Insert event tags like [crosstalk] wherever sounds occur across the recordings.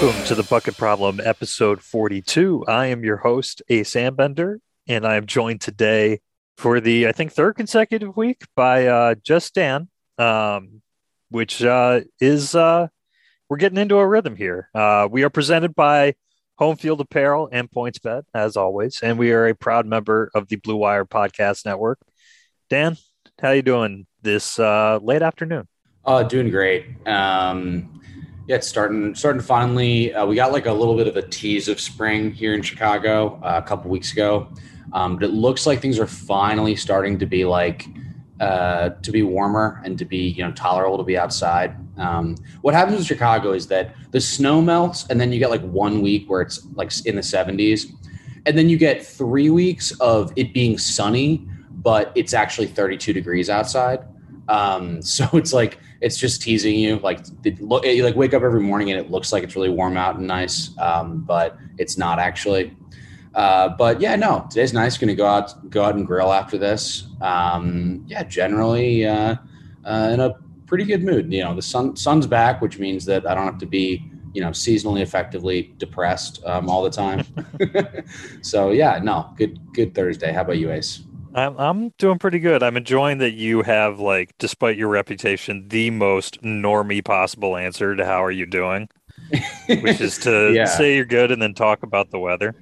Welcome to the Bucket Problem, episode 42. I am your host, Ace Anbender, and I am joined today for the, I think, third consecutive week by uh, Just Dan, um, which uh, is, uh, we're getting into a rhythm here. Uh, we are presented by Home Field Apparel and PointsBet, as always, and we are a proud member of the Blue Wire Podcast Network. Dan, how you doing this uh, late afternoon? Uh, doing great. Um, yeah, it's starting starting finally. Uh, we got like a little bit of a tease of spring here in Chicago uh, a couple weeks ago, um, but it looks like things are finally starting to be like uh, to be warmer and to be you know tolerable to be outside. Um, what happens in Chicago is that the snow melts, and then you get like one week where it's like in the 70s, and then you get three weeks of it being sunny, but it's actually 32 degrees outside. Um, [laughs] so it's like it's just teasing you. Like look, you like wake up every morning and it looks like it's really warm out and nice, um, but it's not actually. Uh, but yeah, no, today's nice. Going to go out, go out and grill after this. Um, yeah, generally uh, uh, in a pretty good mood. You know, the sun sun's back, which means that I don't have to be you know seasonally effectively depressed um, all the time. [laughs] so yeah, no, good good Thursday. How about you, Ace? I'm I'm doing pretty good. I'm enjoying that you have like, despite your reputation, the most normy possible answer to how are you doing, which is to [laughs] yeah. say you're good and then talk about the weather.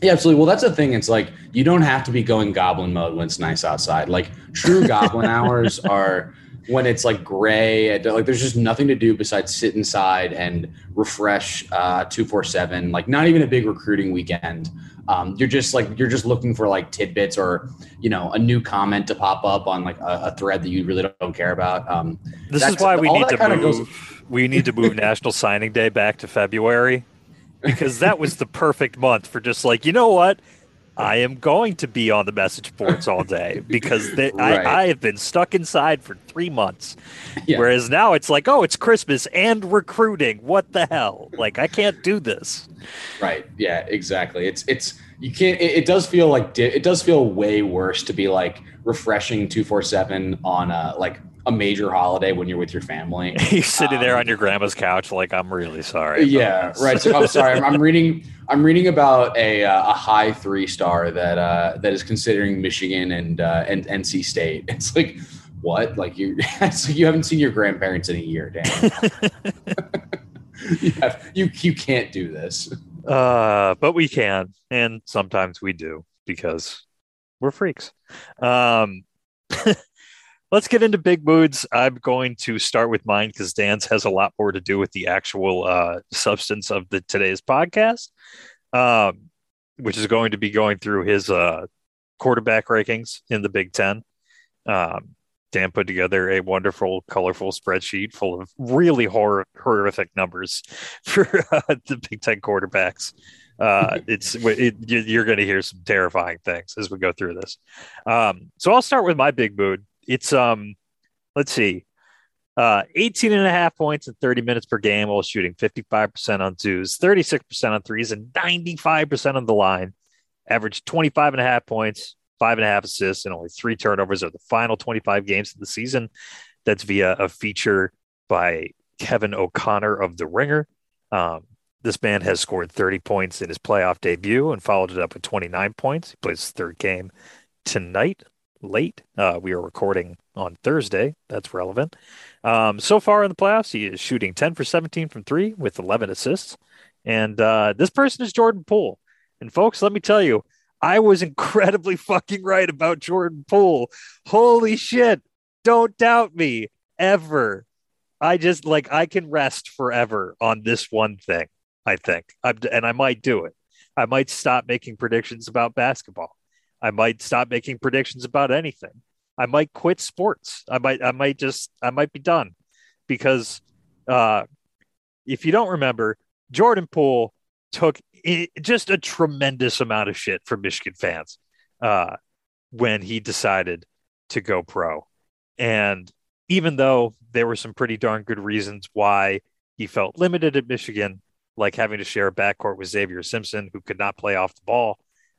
Yeah, absolutely. Well, that's the thing. It's like you don't have to be going goblin mode when it's nice outside. Like true [laughs] goblin hours are when it's like gray. Like there's just nothing to do besides sit inside and refresh uh, two four seven. Like not even a big recruiting weekend. Um, you're just like you're just looking for like tidbits or you know a new comment to pop up on like a, a thread that you really don't care about. Um, this is why we need to move. Goes... we need to move National Signing Day back to February because that was the perfect month for just like you know what I am going to be on the message boards all day [laughs] because they, right. I, I, have been stuck inside for three months. Yeah. Whereas now it's like, oh, it's Christmas and recruiting. What the hell? Like, I can't do this. Right. Yeah, exactly. It's, it's, you can't, it, it does feel like, it does feel way worse to be like refreshing 247 on a, like, a major holiday when you're with your family. [laughs] you're sitting um, there on your grandma's couch, like I'm really sorry. Yeah, right. So I'm sorry. I'm, I'm, [laughs] reading. I'm reading about a, uh, a high three star that uh, that is considering Michigan and uh, and NC State. It's like what? Like you? [laughs] so you haven't seen your grandparents in a year, Dan. you, have, you you can't do this. Uh, but we can, and sometimes we do because we're freaks. Um. Let's get into big moods. I'm going to start with mine because Dan's has a lot more to do with the actual uh, substance of the today's podcast, um, which is going to be going through his uh, quarterback rankings in the Big Ten. Um, Dan put together a wonderful, colorful spreadsheet full of really hor- horrific numbers [laughs] for uh, the Big Ten quarterbacks. Uh, [laughs] it's it, you're going to hear some terrifying things as we go through this. Um, so I'll start with my big mood it's um let's see uh 18 and a half points in 30 minutes per game while shooting 55% on twos 36% on threes and 95% on the line. Averaged 25 and a half points five and a half assists and only three turnovers of the final 25 games of the season. That's via a feature by kevin o'connor of the ringer. Um, this man has scored 30 points in his playoff debut and followed it up with 29 points. He plays his third game tonight late. Uh, we are recording on Thursday. That's relevant. Um, so far in the playoffs, he is shooting 10 for 17 from three with 11 assists. And uh, this person is Jordan Poole. And folks, let me tell you, I was incredibly [laughs] fucking right about Jordan Poole. Holy shit. Don't doubt me ever. I just like, I can rest forever on this one thing, I think. I'm, and I might do it. I might stop making predictions about basketball. I might stop making predictions about anything. I might quit sports. I might I might just I might be done because uh, if you don't remember, Jordan Poole took just a tremendous amount of shit from Michigan fans uh, when he decided to go pro. And even though there were some pretty darn good reasons why he felt limited at Michigan, like having to share a backcourt with Xavier Simpson, who could not play off the ball,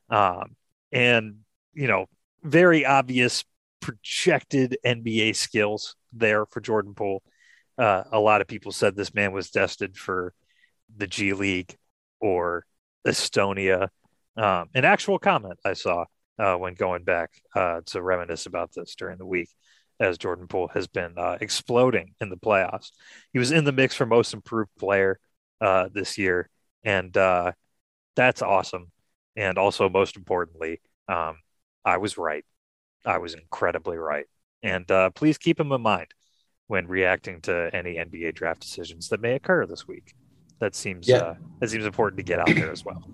um, and you know very obvious projected NBA skills there for Jordan Poole. Uh, a lot of people said this man was destined for the G League or Estonia. Um, an actual comment I saw uh, when going back uh, to reminisce about this during the week as Jordan Poole has been uh, exploding in the playoffs. He was in the mix for most improved player uh, this year, and uh, that's awesome. And also, most importantly, um, I was right. I was incredibly right. And uh, please keep him in mind when reacting to any NBA draft decisions that may occur this week. That seems Yeah. uh, that seems important to get out there as well. [clears throat]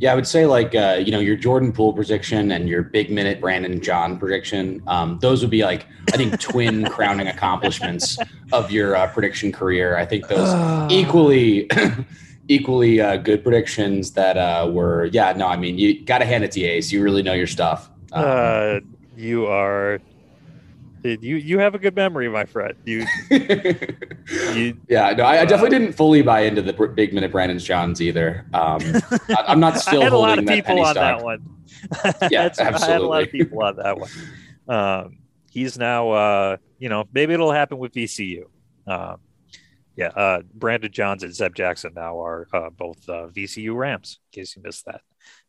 Yeah, I would say like uh, you know your Jordan Poole prediction and your big minute Brandon John prediction. Um, those would be like I think twin [laughs] crowning accomplishments of your uh, prediction career. I think those [sighs] [clears throat] equally [clears throat] equally uh, good predictions that uh, were yeah no I mean you got to hand it to Ace. You really know your stuff. Um, Uh, you are you you have a good memory, my friend. You [laughs] you yeah, no, I, I definitely didn't fully buy into the big minute Brandon Johns either. Um, [laughs] I, I'm not still I had a lot of people on stock. that one. [laughs] Yeah, That's- I had a lot of people on that one. Um, he's now, uh, you know, maybe it'll happen with VCU. Yeah, uh, Brandon Johns and Zeb Jackson now are uh, both uh, VCU Rams. In case you missed that,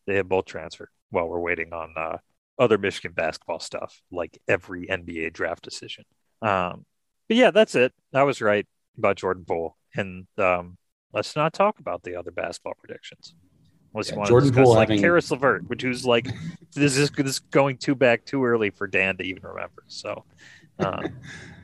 they have both transferred. While we're waiting on uh, other Michigan basketball stuff, like every NBA draft decision. Um, but yeah, that's it. I was right about Jordan Poole, and um, let's not talk about the other basketball predictions. Unless Yeah, you want Jordan to discuss Poole like having- Caris LeVert, which was like this is this is going too back too early for Dan to even remember. So, um, [laughs]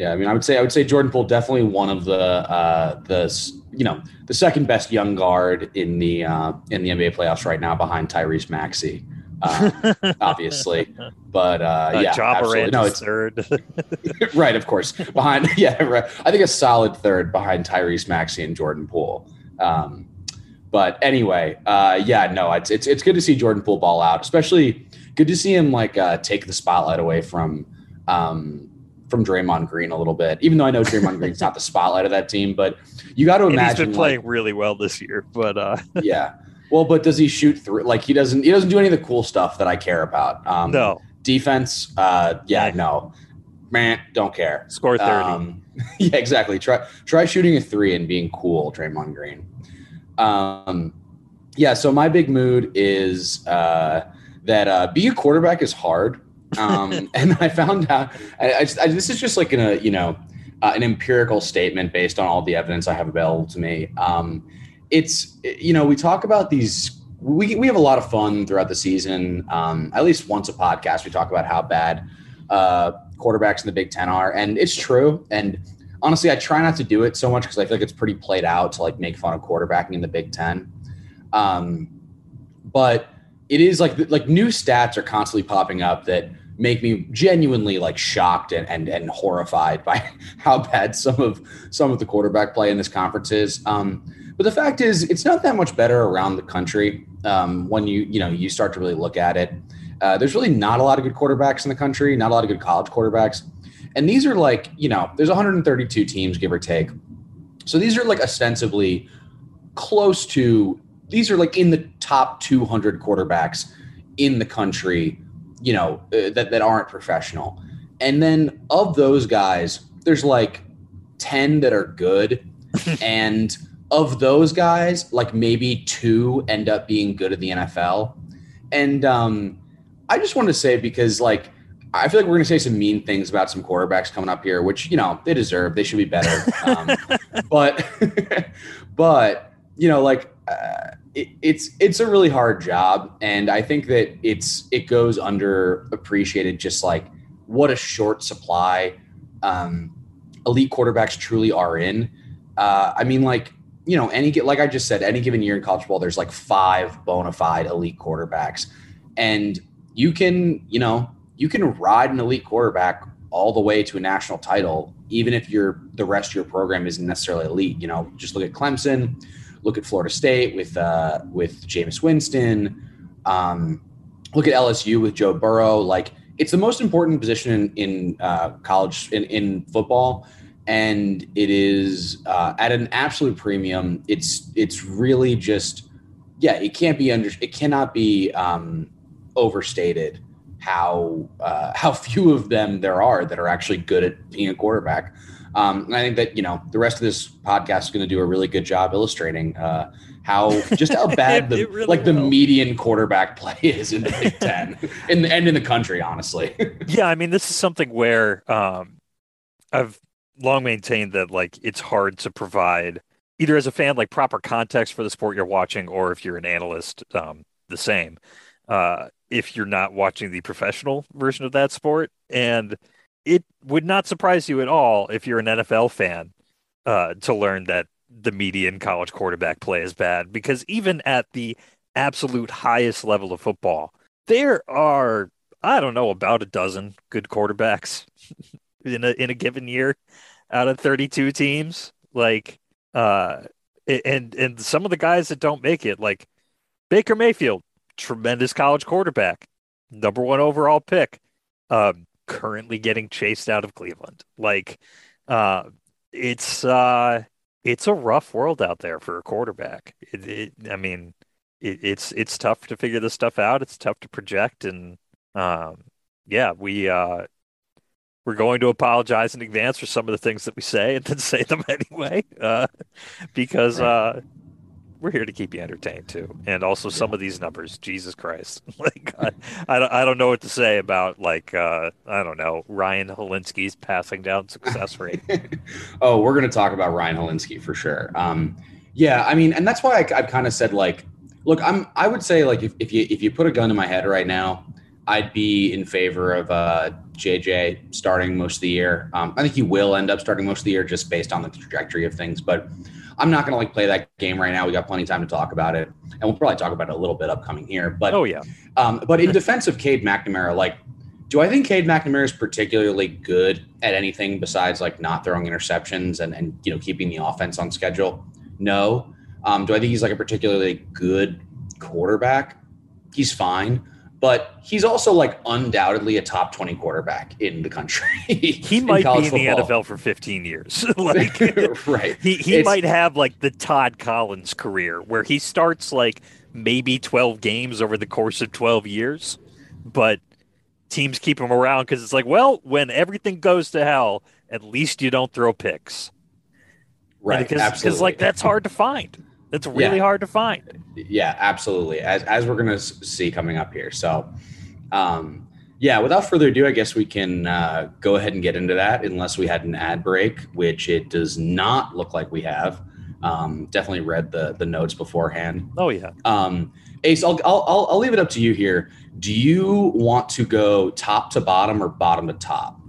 Yeah, I mean, I would say I would say Jordan Poole definitely one of the uh, the you know the second best young guard in the uh, in the NBA playoffs right now behind Tyrese Maxey, uh, obviously. [laughs] But uh, uh, yeah, absolutely. No, it's third. [laughs] right, of course. Behind, [laughs] yeah, right. I think a solid third behind Tyrese Maxey and Jordan Poole. Um, but anyway, uh, yeah, no, it's, it's it's good to see Jordan Poole ball out, especially good to see him like uh, take the spotlight away from um, from Draymond Green a little bit. Even though I know Draymond Green's not the spotlight of that team, but you got to and he's imagine been like, playing really well this year. But uh, [laughs] yeah. Well, but does he shoot through? Like he doesn't. He doesn't do any of the cool stuff that I care about. Um, no, defense. Uh, yeah, Yeah. no, man, don't care. score thirty. Um, [laughs] yeah, exactly. Try try shooting a three and being cool, Draymond Green. Um, yeah. So my big mood is uh, that uh, being a quarterback is hard, um, [laughs] and I found out. I, I, I, this is just like in a you know uh, an empirical statement based on all the evidence I have available to me. Um, it's you know we talk about these. We, we have a lot of fun throughout the season. Um, at least once a podcast, we talk about how bad uh, quarterbacks in the Big Ten are, and it's true. And honestly, I try not to do it so much because I feel like it's pretty played out to like make fun of quarterbacking in the Big Ten. Um, but it is like like new stats are constantly popping up that make me genuinely like shocked and and, and horrified by [laughs] how bad some of some of the quarterback play in this conference is. Um, but the fact is, it's not that much better around the country um, when you you know you start to really look at it. Uh, there's really not a lot of good quarterbacks in the country, not a lot of good college quarterbacks. And these are like, you know, there's 132 teams, give or take. So these are like ostensibly close to, these are like in the top 200 quarterbacks in the country, you know, uh, that, that aren't professional. And then of those guys, there's like 10 that are good. [laughs] and of those guys, like maybe two end up being good at the NFL. And um, I just want to say because like I feel like we're going to say some mean things about some quarterbacks coming up here, which you know they deserve. They should be better. [laughs] Um, but [laughs] but you know like uh, it, it's it's a really hard job, and I think that it's it goes underappreciated. Just like what a short supply um, elite quarterbacks truly are in. Uh, I mean, like you know, any like I just said, any given year in college football, there's like five bona fide elite quarterbacks, and you can you know you can ride an elite quarterback all the way to a national title, even if you're the rest of your program isn't necessarily elite. You know, just look at Clemson, look at Florida State with uh, with Jameis Winston, um, look at LSU with Joe Burrow. Like it's the most important position in, in uh, college in, in football, and it is uh, at an absolute premium. It's it's really just yeah, it can't be under it cannot be um, overstated how uh, how [laughs] few of them there are that are actually good at being a quarterback. Um, and I think that you know the rest of this podcast is going to do a really good job illustrating uh, how just how [laughs] bad the really like the median quarterback play is in the Big [laughs] Ten in the, and in the country, honestly. [laughs] yeah, I mean, this is something where um, I've long maintained that like it's hard to provide either as a fan like proper context for the sport you're watching, or if you're an analyst, um, the same. Uh, if you're not watching the professional version of that sport, and it would not surprise you at all if you're an NFL fan uh, to learn that the median college quarterback play is bad because even at the absolute highest level of football, there are I don't know about a dozen good quarterbacks [laughs] in a in a given year out of 32 teams. Like uh and and some of the guys that don't make it like Baker Mayfield, tremendous college quarterback, number 1 overall pick. Um currently getting chased out of Cleveland. Like uh it's uh it's a rough world out there for a quarterback. It, it, I mean, it, it's it's tough to figure this stuff out. It's tough to project, and um, yeah, we uh, we're going to apologize in advance for some of the things that we say, and then [laughs] say them anyway, uh, because uh, we're here to keep you entertained too, and also some of these numbers. Jesus Christ, [laughs] like I, I, don't, I don't know what to say about like uh, I don't know Ryan Hilinski's passing down success rate. [laughs] oh, we're going to talk about Ryan Hilinski for sure. Um, yeah, I mean, and that's why I, I kind of said like, look, I'm I would say like if, if you if you put a gun to my head right now, I'd be in favor of uh, JJ starting most of the year. Um, I think he will end up starting most of the year just based on the trajectory of things, but. I'm not going to like play that game right now. We got plenty of time to talk about it, and we'll probably talk about it a little bit upcoming here. But oh yeah, um, but in [laughs] defense of Cade McNamara, like, do I think Cade McNamara is particularly good at anything besides like not throwing interceptions and and you know keeping the offense on schedule? No. Um, do I think he's like a particularly good quarterback? He's fine but he's also like undoubtedly a top 20 quarterback in the country. [laughs] he might be in football. the NFL for 15 years. [laughs] [laughs] like right. He he might have like the Todd Collins career where he starts like maybe 12 games over the course of 12 years, but teams keep him around cuz it's like, well, when everything goes to hell, at least you don't throw picks. Right. Because like that's hard to find. That's really yeah. hard to find. Yeah, absolutely. As as we're gonna see coming up here. So, um, yeah. Without further ado, I guess we can uh, go ahead and get into that. Unless we had an ad break, which it does not look like we have. Um, definitely read the the notes beforehand. Oh yeah. Um, Ace, I'll, I'll I'll leave it up to you here. Do you want to go top to bottom or bottom to top?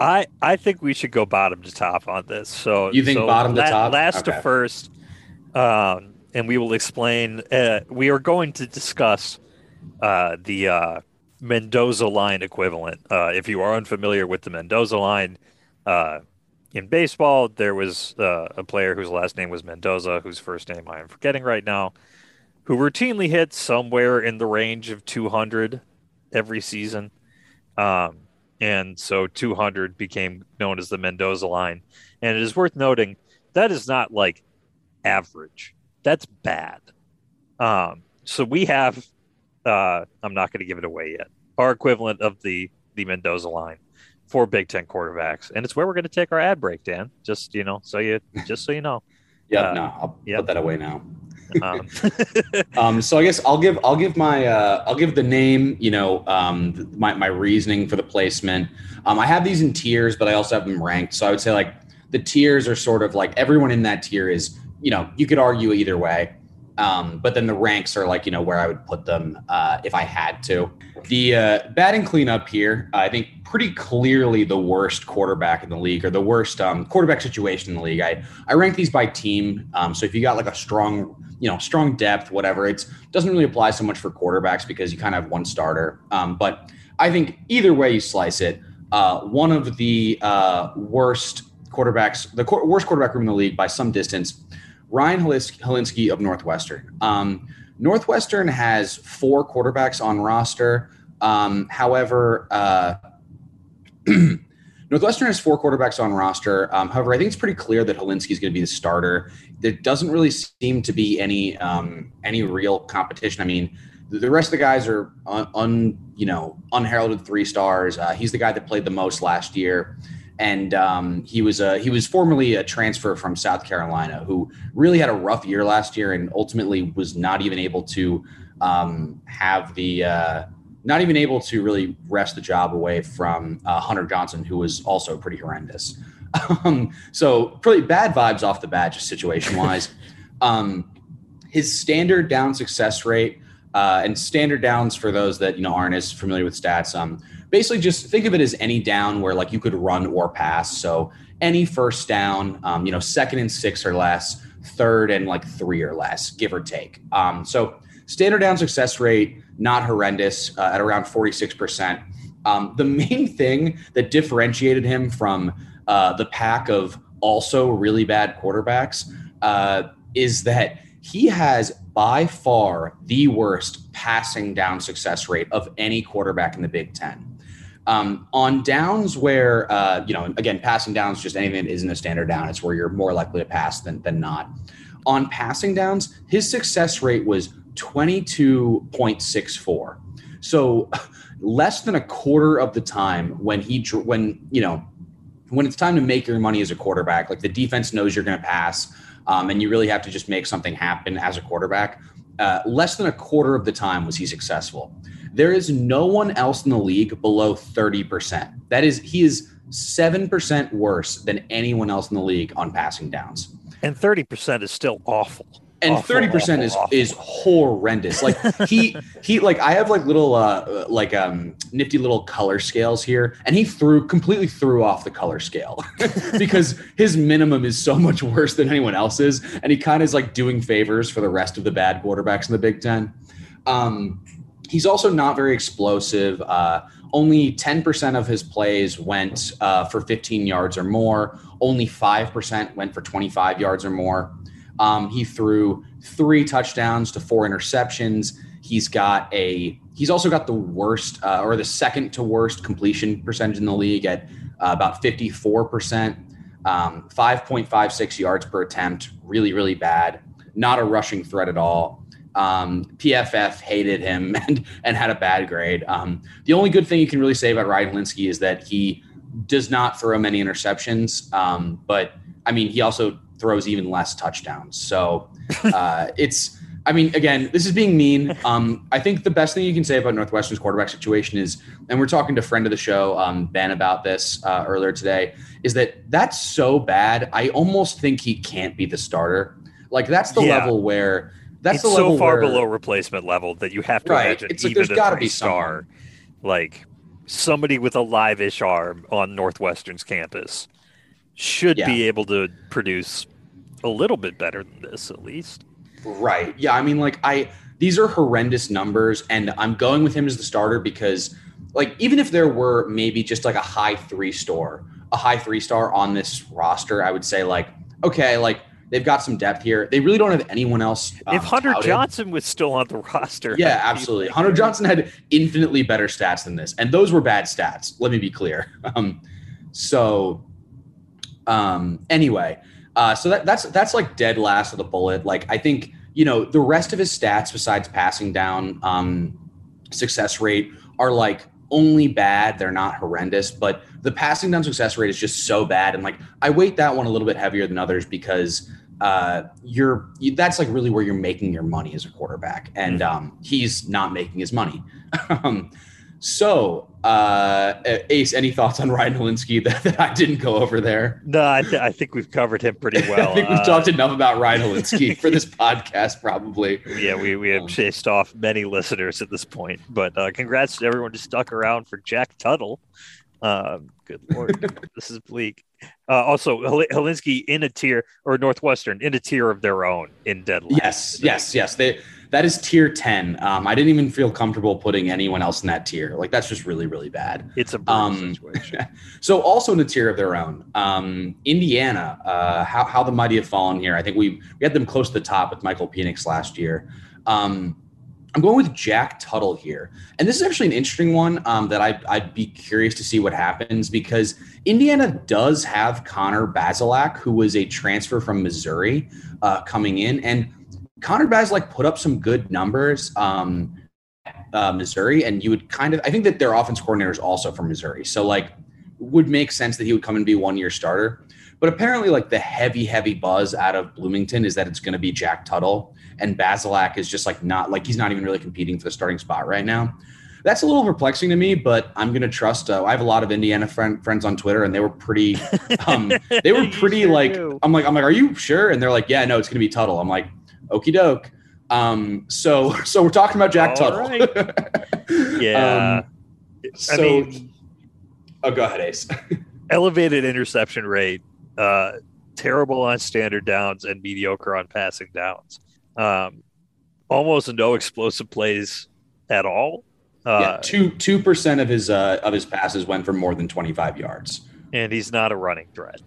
I I think we should go bottom to top on this. So you think so bottom to top, last okay. to first. Um, and we will explain. Uh, we are going to discuss uh, the uh, Mendoza line equivalent. Uh, if you are unfamiliar with the Mendoza line uh, in baseball, there was uh, a player whose last name was Mendoza, whose first name I am forgetting right now, who routinely hit somewhere in the range of 200 every season. Um, and so 200 became known as the Mendoza line. And it is worth noting that is not like average. That's bad. Um, so we have, uh, I'm not going to give it away yet, our equivalent of the the Mendoza line for Big Ten quarterbacks, and it's where we're going to take our ad break, Dan. Just you know, so you just so you know. [laughs] yeah, uh, no, I'll yep. put that away now. um, [laughs] [laughs] um, so I guess I'll give I'll give my uh, I'll give the name you know um, my my reasoning for the placement. Um, I have these in tiers, but I also have them ranked. So I would say like the tiers are sort of like everyone in that tier is you know, you could argue either way. Um, but then the ranks are like, you know, where I would put them uh, if I had to. The uh, batting cleanup here, I think pretty clearly the worst quarterback in the league or the worst um, quarterback situation in the league. I, I rank these by team. Um, so if you got like a strong, you know, strong depth, whatever, it doesn't really apply so much for quarterbacks because you kind of have one starter. Um, but I think either way you slice it, uh, one of the uh, worst quarterbacks, the worst quarterback room in the league by some distance Ryan Hilinski of Northwestern. Um, Northwestern has four quarterbacks on roster. Um, however, uh, [clears throat] Northwestern has four quarterbacks on roster. Um, however, I think it's pretty clear that Hilinski is going to be the starter. There doesn't really seem to be any um, any real competition. I mean, the rest of the guys are un, un you know unheralded three stars. Uh, he's the guy that played the most last year. And um, he was a he was formerly a transfer from South Carolina who really had a rough year last year and ultimately was not even able to um, have the uh, not even able to really wrest the job away from uh, Hunter Johnson, who was also pretty horrendous. [laughs] Um, so pretty bad vibes off the bat, just situation wise. [laughs] um, his standard down success rate uh, and standard downs for those that you know aren't as familiar with stats. Um, basically, just think of it as any down where like you could run or pass. So any first down, um, you know, second and six or less, third and like three or less, give or take. Um, so standard down success rate not horrendous uh, at around forty six percent. Um, the main [laughs] thing that differentiated him from uh, the pack of also really bad quarterbacks uh, is that he has by far the worst passing down success rate of any quarterback in the Big Ten. Um, on downs where, uh, you know, again, passing downs, just anything that isn't a standard down, it's where you're more likely to pass than, than not. On passing downs, his success rate was 22.64. So [laughs] less than a quarter of the time when he, when, you know, when it's time to make your money as a quarterback, like the defense knows you're going to pass um, and you really have to just make something happen as a quarterback. Uh, less than a quarter of the time was he successful. There is no one else in the league below 30%. That is, he is 7% worse than anyone else in the league on passing downs. And 30% is still awful and thirty percent is awful. is horrendous. Like he he like I have like little uh like um nifty little color scales here, and he threw completely threw off the color scale [laughs] because his minimum is so much worse than anyone else's, and he kind of is like doing favors for the rest of the bad quarterbacks in the Big Ten. Um, he's also not very explosive. Uh, only 10% of his plays went uh, for 15 yards or more. Only 5% went for 25 yards or more. Um, he threw three touchdowns to four interceptions. He's got a he's also got the worst uh, or the second to worst completion percentage in the league at uh, about 54%, um, 5.56 yards per attempt, really, really bad. Not a rushing threat at all. Um, PFF hated him [laughs] and, and had a bad grade. Um, the only good thing you can really say about Ryan Hilinski is that he does not throw many interceptions. Um, but I mean, he also throws even less touchdowns. So [laughs] uh, it's, I mean, again, this is being mean. Um, I think the best thing you can say about Northwestern's quarterback situation is, and we're talking to friend of the show, um, Ben, about this uh, earlier today, is that that's so bad. I almost think he can't be the starter. Like that's the yeah. level where that's it's the level so far where, below replacement level that you have to right. imagine it's like even there's got to be star, like somebody with a live-ish arm on Northwestern's campus should yeah. be able to produce a little bit better than this at least. Right. Yeah. I mean, like I these are horrendous numbers, and I'm going with him as the starter because, like, even if there were maybe just like a high three star, a high three star on this roster, I would say like, okay, like they've got some depth here. They really don't have anyone else. Um, if Hunter touted. Johnson was still on the [laughs] roster, yeah, absolutely. Hunter Johnson had infinitely better stats than this, and those were bad stats. Let me be clear. [laughs] Um, so um, anyway, uh, so that, that's that's like dead last of the bullet. Like I think you know the rest of his stats besides passing down um, success rate are like only bad. They're not horrendous, but the passing down success rate is just so bad. And like I weight that one a little bit heavier than others because uh, you're you, that's like really where you're making your money as a quarterback, and mm-hmm. um, he's not making his money. um, so, uh, Ace, any thoughts on Ryan Hilinski [laughs] that, that I didn't go over there? No, I, th- I think we've covered him pretty [laughs] well. I think we've uh, talked enough about Ryan Hilinski [laughs] for this podcast, probably. Yeah, we, we have um, chased off many listeners at this point, but uh, congrats to everyone who stuck around for Jack Tuttle. Um, good lord, [laughs] this is bleak. Uh, also, Hilinski in a tier or Northwestern in a tier of their own in deadline. Yes, yes, yes. They that is tier 10. Um, I didn't even feel comfortable putting anyone else in that tier. Like that's just really, really bad. It's a um, situation. [laughs] so also in a tier of their own, um, Indiana, uh, how, how the mighty have fallen here. I think we, we had them close to the top with Michael Penix last year. Um, I'm going with Jack Tuttle here. And this is actually an interesting one um, that I, I'd be curious to see what happens because Indiana does have Connor Bazelak, who was a transfer from Missouri uh, coming in. And Connor Bazelak put up some good numbers. Um, uh, Missouri, and you would kind of, I think that their offense coordinator is also from Missouri. So, like, would make sense that he would come and be one year starter. But apparently, like the heavy, heavy buzz out of Bloomington is that it's going to be Jack Tuttle, and Bazelak is just like not like he's not even really competing for the starting spot right now. That's a little perplexing to me, but I'm going to trust. Uh, I have a lot of Indiana friend, friends on Twitter, and they were pretty. [laughs] Um, they were pretty sure like. Do. I'm like, I'm like, are you sure? And they're like, yeah, no, it's going to be Tuttle. I'm like, okie doke. Um, so, [laughs] so we're talking about Jack All Tuttle. Right. [laughs] yeah. Um, so, I mean, oh, go ahead, Ace. elevated interception rate uh, terrible on standard downs and mediocre on passing downs. Um, almost no explosive plays at all. Uh, yeah, two two percent of his uh, of his passes went for more than twenty five yards, and he's not a running threat.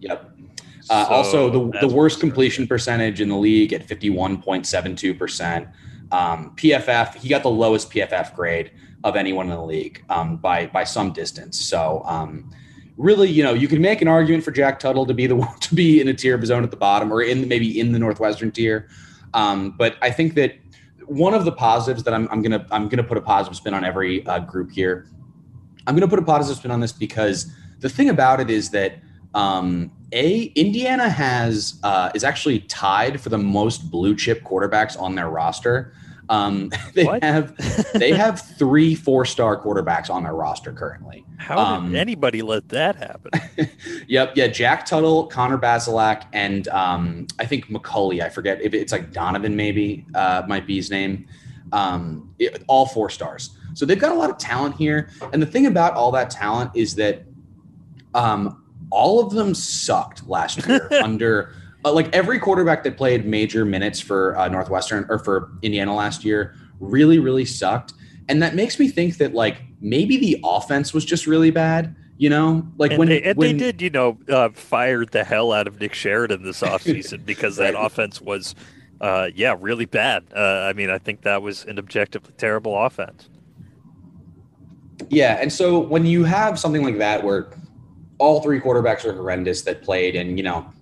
Yep. Uh, so also, the the worst completion percentage in the league at fifty one point seven two percent. Um, PFF, he got the lowest PFF grade of anyone in the league um, by by some distance. So um, really, you know, you can make an argument for Jack Tuttle to be the [laughs] one to be in a tier of his own at the bottom, or in maybe in the Northwestern tier. Um, but I think that one of the positives that I'm, I'm gonna I'm gonna put a positive spin on every uh, group here. I'm gonna put a positive spin on this because the thing about it is that um, a Indiana has uh, is actually tied for the most blue chip quarterbacks on their roster. Um, [laughs] they what? have they have three four star quarterbacks on their roster currently. How um, did anybody let that happen? [laughs] yep, yeah. Jack Tuttle, Connor Bazelak, and um, I think McCulley. I forget if it's like Donovan, maybe uh, might be his name. Um, it, all four stars. So they've got a lot of talent here. And the thing about all that talent is that um, all of them sucked last year [laughs] under uh, like every quarterback that played major minutes for uh, Northwestern or for Indiana last year really, really sucked. And that makes me think that like maybe the offense was just really bad. You know, like and when, they, and when, they did, you know, uh, fired the hell out of Nick Sheridan this [laughs] offseason because that offense was, uh, yeah, really bad. Uh, I mean, I think that was an objectively terrible offense. Yeah, and so when you have something like that where all three quarterbacks are horrendous that played, and you know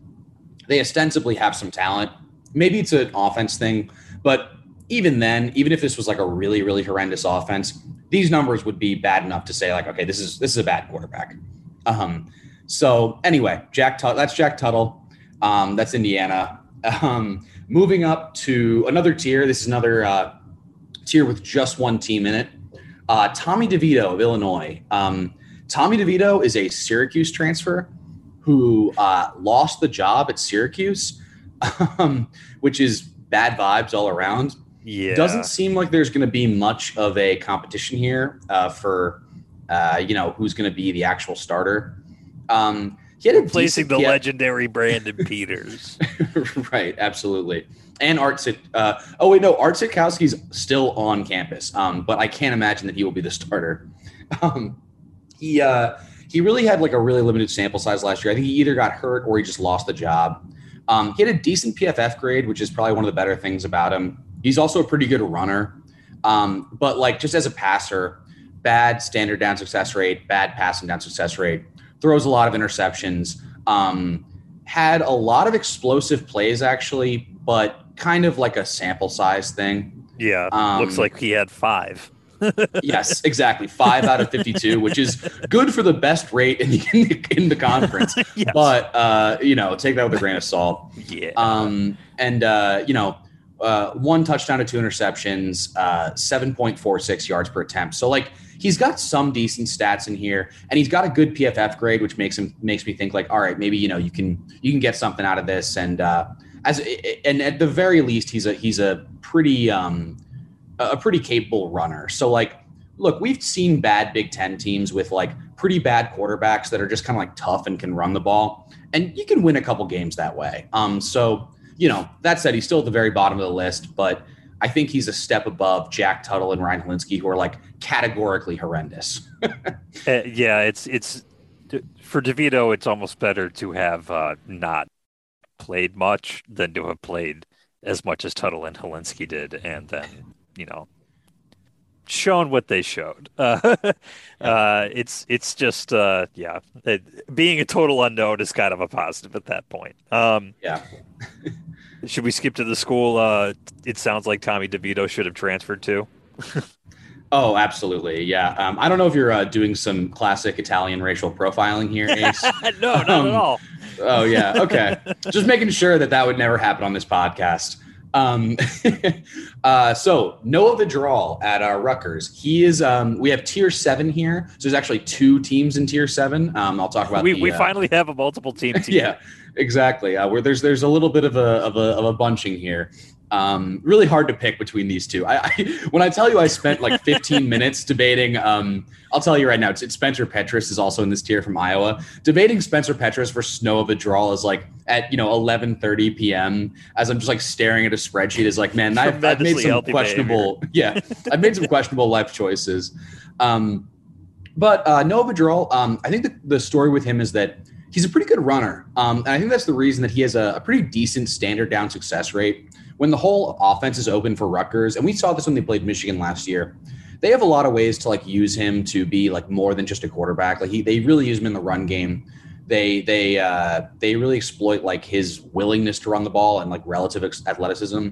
they ostensibly have some talent. Maybe it's an offense thing, but even then, even if this was like a really, really horrendous offense, these numbers would be bad enough to say like, okay, this is this is a bad quarterback. Um, so anyway, Jack Tut- that's Jack Tuttle. Um, that's Indiana. Um, moving up to another tier. This is another uh, tier with just one team in it. Uh, Tommy DeVito of Illinois. Um, Tommy DeVito is a Syracuse transfer who uh, lost the job at Syracuse, [laughs] um, which is bad vibes all around. Yeah, doesn't seem like there's going to be much of a competition here uh, for uh, you know who's going to be the actual starter. Um, he had replacing the legendary Brandon [laughs] Peters. [laughs] right, absolutely. And Art, uh, oh wait, no, Art Sitkowski's still on campus, um, but I can't imagine that he will be the starter. Um, he uh, he really had like a really limited sample size last year. I think he either got hurt or he just lost the job. Um, he had a decent PFF grade, which is probably one of the better things about him. He's also a pretty good runner, um, but like just as a passer, bad standard down success rate, bad passing down success rate, throws a lot of interceptions. Um, had a lot of explosive plays actually, but kind of like a sample size thing. Yeah, looks um, like he had five yes, exactly. Five out of 52, which is good for the best rate in the, in the, in the conference. [laughs] yes. But, uh, you know, take that with a grain of salt. Yeah. Um, and, uh, you know, uh, one touchdown to two interceptions, uh, 7.46 yards per attempt. So, like, he's got some decent stats in here, and he's got a good PFF grade, which makes him makes me think like, all right, maybe you know you can you can get something out of this, and uh, as and at the very least, he's a he's a pretty um, a pretty capable runner. So like, look, we've seen bad Big Ten teams with like pretty bad quarterbacks that are just kind of like tough and can run the ball, and you can win a couple games that way. Um, so you know that said, he's still at the very bottom of the list, but I think he's a step above Jack Tuttle and Ryan Hilinski, who are like categorically horrendous. [laughs] uh, yeah, it's it's for DeVito, it's almost better to have uh, not played much than to have played as much as Tuttle and Hilinski did, and then you know shown what they showed. [laughs] Uh, uh, it's it's just uh, yeah, it, being a total unknown is kind of a positive at that point. Um, yeah. [laughs] should we skip to the school? Uh, it sounds like Tommy DeVito should have transferred to. [laughs] Oh, absolutely. Yeah. Um, I don't know if you're uh, doing some classic Italian racial profiling here, Ace. no, not Um, at all. oh, yeah. Okay. Just making sure that that would never happen on this podcast. Um, [laughs] uh, so Noah Vedral at uh, Rutgers. He is. Um, we have tier seven here. So there's actually two teams in tier seven. Um, I'll talk about. We, the, we uh, finally have a multiple team [laughs] team. yeah, exactly. Uh, where there's there's a little bit of a of a, of a bunching here. Um, really hard to pick between these two. I, I [laughs] when I tell you I spent like 15 [laughs] minutes debating. Um, I'll tell you right now, it's, it's Spencer Petras is also in this tier from Iowa. Debating Spencer Petras of a Draw is like at you know 11:30 p.m. As I'm just like staring at a spreadsheet, is like, man, I've, I've made some questionable. [laughs] Yeah, I've made some questionable life choices. Um, but uh, Noah Vedral, um, I think the, the story with him is that he's a pretty good runner. Um, and I think that's the reason that he has a, a pretty decent standard down success rate. When the whole offense is open for Rutgers, and we saw this when they played Michigan last year, they have a lot of ways to like use him to be like more than just a quarterback. Like he, they really use him in the run game. They they uh, they really exploit like his willingness to run the ball and like relative athleticism.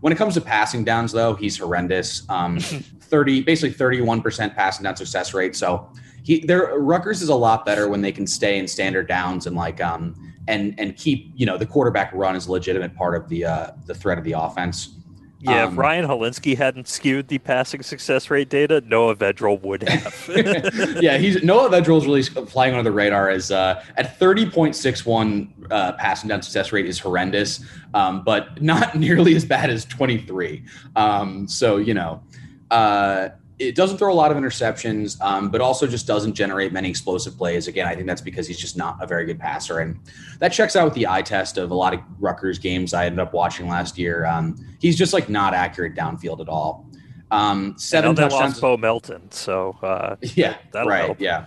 When it comes to passing downs, though, he's horrendous. Um, [laughs] Thirty, basically thirty-one percent passing down success rate. So he, their Rutgers is a lot better when they can stay in standard downs and like um and and keep you know the quarterback run is a legitimate part of the uh the threat of the offense. Yeah, Um, if Ryan Hilinski hadn't skewed the passing success rate data, Noah Vedral would have. [laughs] yeah, he's Noah is really flying under the radar as uh, at thirty point six one uh, passing down success rate is horrendous, um, but not [laughs] nearly as bad as twenty three. Um, so you know, uh, it doesn't throw a lot of interceptions, um, but also just doesn't generate many explosive plays. Again, I think that's because he's just not a very good passer, and that checks out with the eye test of a lot of Rutgers games I ended up watching last year. Um, he's just like not accurate downfield at all. Um, seven touchdowns. Bo Melton, so uh, [laughs] Yeah, That'll right. help. Yeah.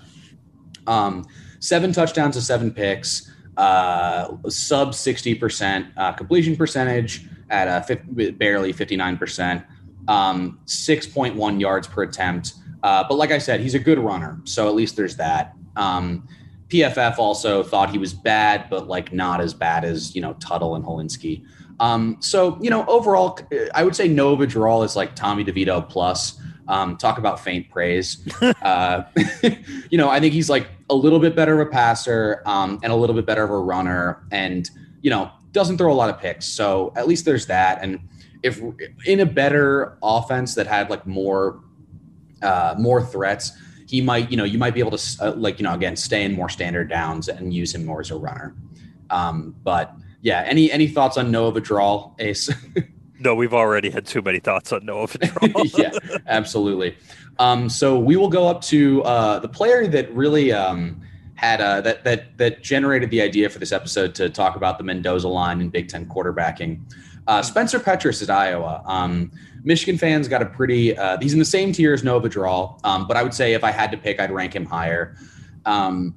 Um, seven touchdowns to seven picks, uh, sub 60% uh, completion percentage at fif- barely 59%, um, 6.1 yards per attempt. Uh, but like I said, he's a good runner. So at least there's that. Um, PFF also thought he was bad, but like not as bad as, you know, Tuttle and Hilinski. Um, so, you know, overall, I would say Noah Vedral is like Tommy DeVito plus. Um, talk about faint praise. [laughs] uh, [laughs] you know, I think he's like a little bit better of a passer um, and a little bit better of a runner, and you know, doesn't throw a lot of picks. So at least there's that. And if in a better offense that had like more uh, more threats, he might, you know, you might be able to uh, like, you know, again, stay in more standard downs and use him more as a runner. Um, but yeah, any any thoughts on Noah Vedral, Ace? [laughs] no, we've already had too many thoughts on Noah Vedral. [laughs] yeah, absolutely. Um, so we will go up to uh, the player that really um, had uh, that that that generated the idea for this episode to talk about the Mendoza line in Big Ten quarterbacking. Uh, Spencer Petras at Iowa. Um, Michigan fans got a pretty. Uh, he's in the same tier as Noah Vedral, um, but I would say if I had to pick, I'd rank him higher. Um,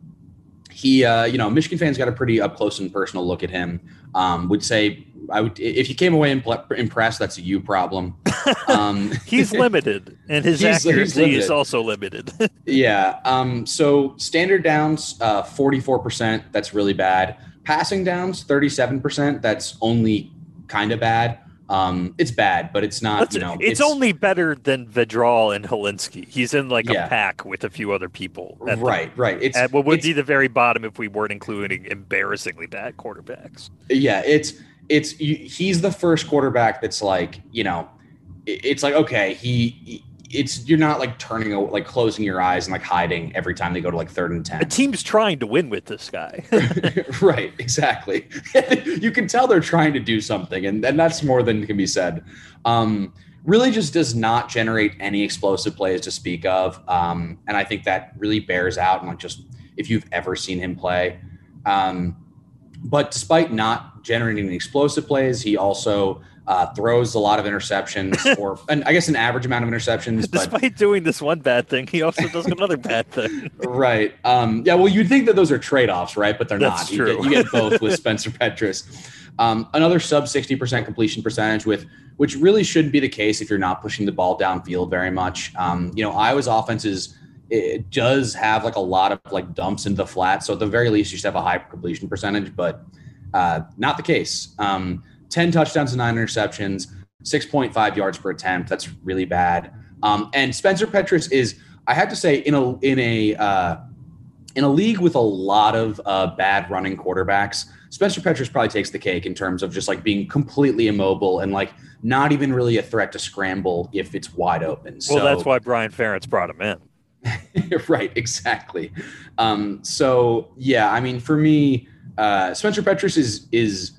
he, uh, you know, Michigan fans got a pretty up close and personal look at him. Um, would say I would if you came away impl- impressed, that's a you problem. [laughs] Um, he's [laughs] limited, and his He's- he's accuracy limited. is also limited. [laughs] Yeah. Um, so standard downs, uh, 44%. That's really bad. Passing downs, 37%. That's only kind of bad. Um, it's bad, but it's not, That's- you know, it's, only better than Vedral and Hilinski. He's in like Yeah. a pack with a few other people. at the- right, right. It's, at what would it's- be the very bottom if we weren't including embarrassingly bad quarterbacks. yeah, it's, it's, he's the first quarterback that's like, you know, it's like, okay, he, it's, you're not like turning, like closing your eyes and like hiding every time they go to like third and 10. A team's trying to win with this guy. [laughs] [laughs] right, exactly. [laughs] you can tell they're trying to do something, and, and that's more than can be said. Um, really just does not generate any explosive plays to speak of. Um, and I think that really bears out and like just if you've ever seen him play. Um, but despite not generating explosive plays, he also uh, throws a lot of interceptions, [laughs] or and I guess an average amount of interceptions. But Despite doing this one bad thing, he also does another bad thing. [laughs] right. Um, yeah. Well, you'd think that those are trade-offs, right? But they're That's not. You get, you get both [laughs] with Spencer Petras. Um, another sub sixty percent completion percentage, with which really shouldn't be the case if you're not pushing the ball downfield very much. Um, you know, Iowa's offense is it does have like a lot of like dumps into the flat, so at the very least you should have a high completion percentage, but uh, not the case. Um, Ten touchdowns and nine interceptions, six point five yards per attempt. That's really bad. Um, and Spencer Petras is, I have to say, in a in a uh, in a league with a lot of uh, bad running quarterbacks, Spencer Petras probably takes the cake in terms of just like being completely immobile and like not even really a threat to scramble if it's wide open. Well, so, that's why Brian Ferentz brought him in. [laughs] right, exactly. Um, so yeah, I mean, for me, uh, Spencer Petras is is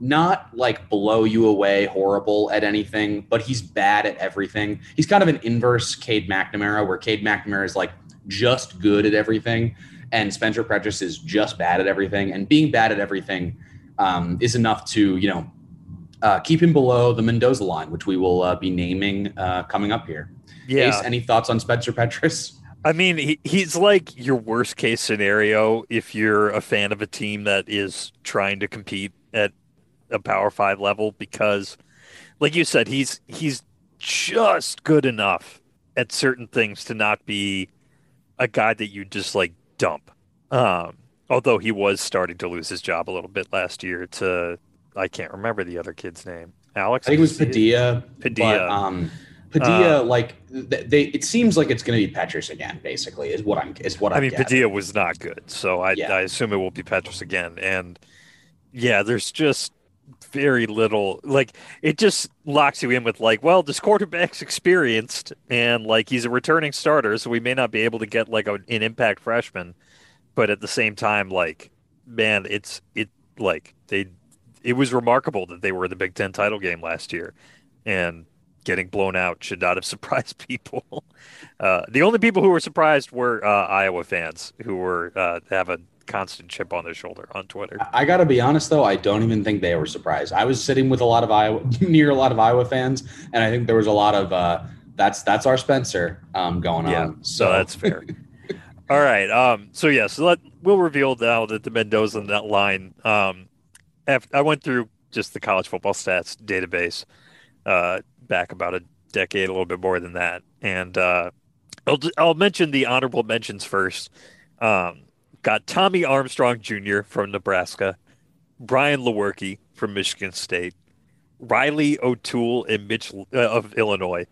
not like blow you away horrible at anything, but he's bad at everything. He's kind of an inverse Cade McNamara, where Cade McNamara is like just good at everything, and Spencer Petras is just bad at everything. And being bad at everything um, is enough to you know uh, keep him below the Mendoza line, which we will uh, be naming uh, coming up here. Yeah. Ace, any thoughts on Spencer Petras? I mean, he, he's like your worst case scenario if you're a fan of a team that is trying to compete at a Power Five level because, like you said, he's he's just good enough at certain things to not be a guy that you just like dump. Um, although he was starting to lose his job a little bit last year to I can't remember the other kid's name. Alex. I think it was Padilla. Padilla. But, um, Padilla, uh, like they, it seems like it's going to be Petras again. Basically, is what I'm is what I I'm mean. Padilla was not good, so I, yeah. I assume it will be Petras again. And yeah, there's just very little like it just locks you in with like well this quarterback's experienced and like he's a returning starter so we may not be able to get like a, an impact freshman. But at the same time like man it's it like they it was remarkable that they were the big ten title game last year and getting blown out should not have [laughs] surprised people. Uh, the only people who were surprised were uh, iowa fans who were uh, have a constant chip on their shoulder on Twitter. I got to be honest though, I don't even think they were surprised. I was sitting with a lot of Iowa [laughs] near a lot of Iowa fans, and I think there was a lot of uh, that's that's our Spencer um, going yeah, on. So that's fair. [laughs] All right. Um, so yeah, so let we'll reveal now that the Mendoza that line. Um, after, I went through just the college football stats database uh, back about a decade, a little bit more than that, and uh, I'll I'll mention the honorable mentions first. Um, got Tommy Armstrong Jr. from Nebraska, Brian Lewerke from Michigan State, Reilly O'Toole and Mitch uh, of Illinois,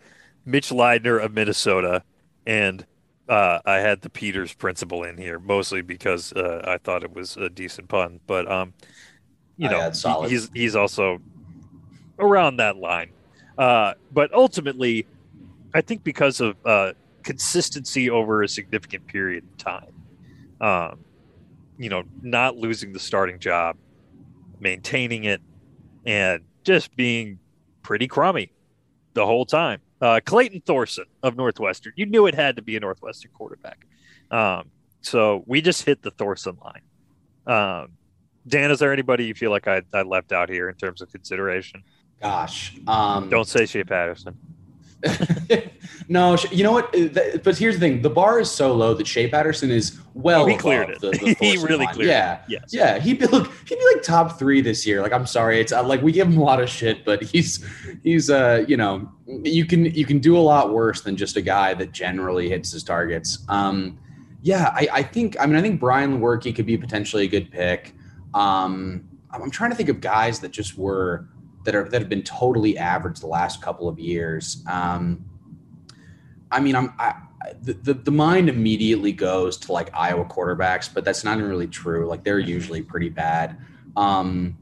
Mitch Leidner of Minnesota, and uh, I had the Peters principle in here mostly because uh, I thought it was a decent pun, but um, you know, he's he's also around that line. Uh, but ultimately, I think because of uh, consistency over a significant period of time, um, you know, not losing the starting job, maintaining it, and just being pretty crummy the whole time. Uh, Clayton Thorson of Northwestern, you knew it had to be a Northwestern quarterback. Um, so we just hit the Thorson line. Um, Dan, is there anybody you feel like I, I left out here in terms of consideration? Gosh, um, don't say Shea Patterson. [laughs] no, you know what? Uh, but here's the thing: the bar is so low that Shea Patterson is well. Oh, he cleared it. The, the [laughs] he really line. cleared. Yeah, it. yes. yeah. He'd be look. He'd be like top three this year. Like, I'm sorry, it's uh, like we give him a lot of shit, but he's he's uh you know you can you can do a lot worse than just a guy that generally hits his targets. Um, yeah, I, I think I mean I think Brian Lewerke could be potentially a good pick. Um, I'm trying to think of guys that just were that are that have been totally average the last couple of years. Um, I mean, I'm I, the, the, the mind immediately goes to like Iowa quarterbacks, but that's not really true. Like they're usually pretty bad. Um,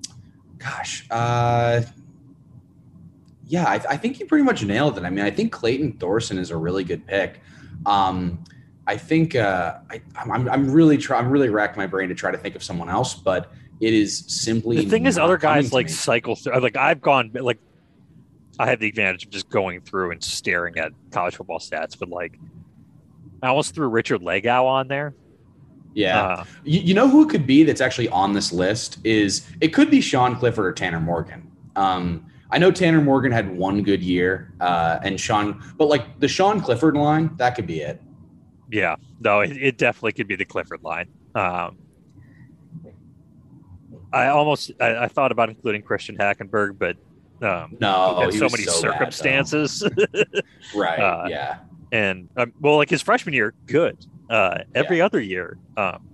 gosh, uh, yeah, I, I, think you pretty much nailed it. I mean, I think Clayton Thorson is a really good pick. Um, I think uh, I, I'm, I'm really trying. I'm really racking my brain to try to think of someone else, but it is simply the thing is other guys like cycle through. Like I've gone like I have the advantage of just going through and staring at college football stats, but like I almost threw Richard Lagow on there. Yeah, uh, you, you, know who it could be that's actually on this list is it could be Sean Clifford or Tanner Morgan. Um, I know Tanner Morgan had one good year, uh, and Sean, but like the Sean Clifford line, that could be it. Yeah, no, it, it definitely could be the Clifford line. Um, I almost I, I, thought about including Christian Hackenberg, but um, no, so many so circumstances. Bad, [laughs] right. Uh, yeah. And um, well, like his freshman year, good. Uh, every yeah. other year, um,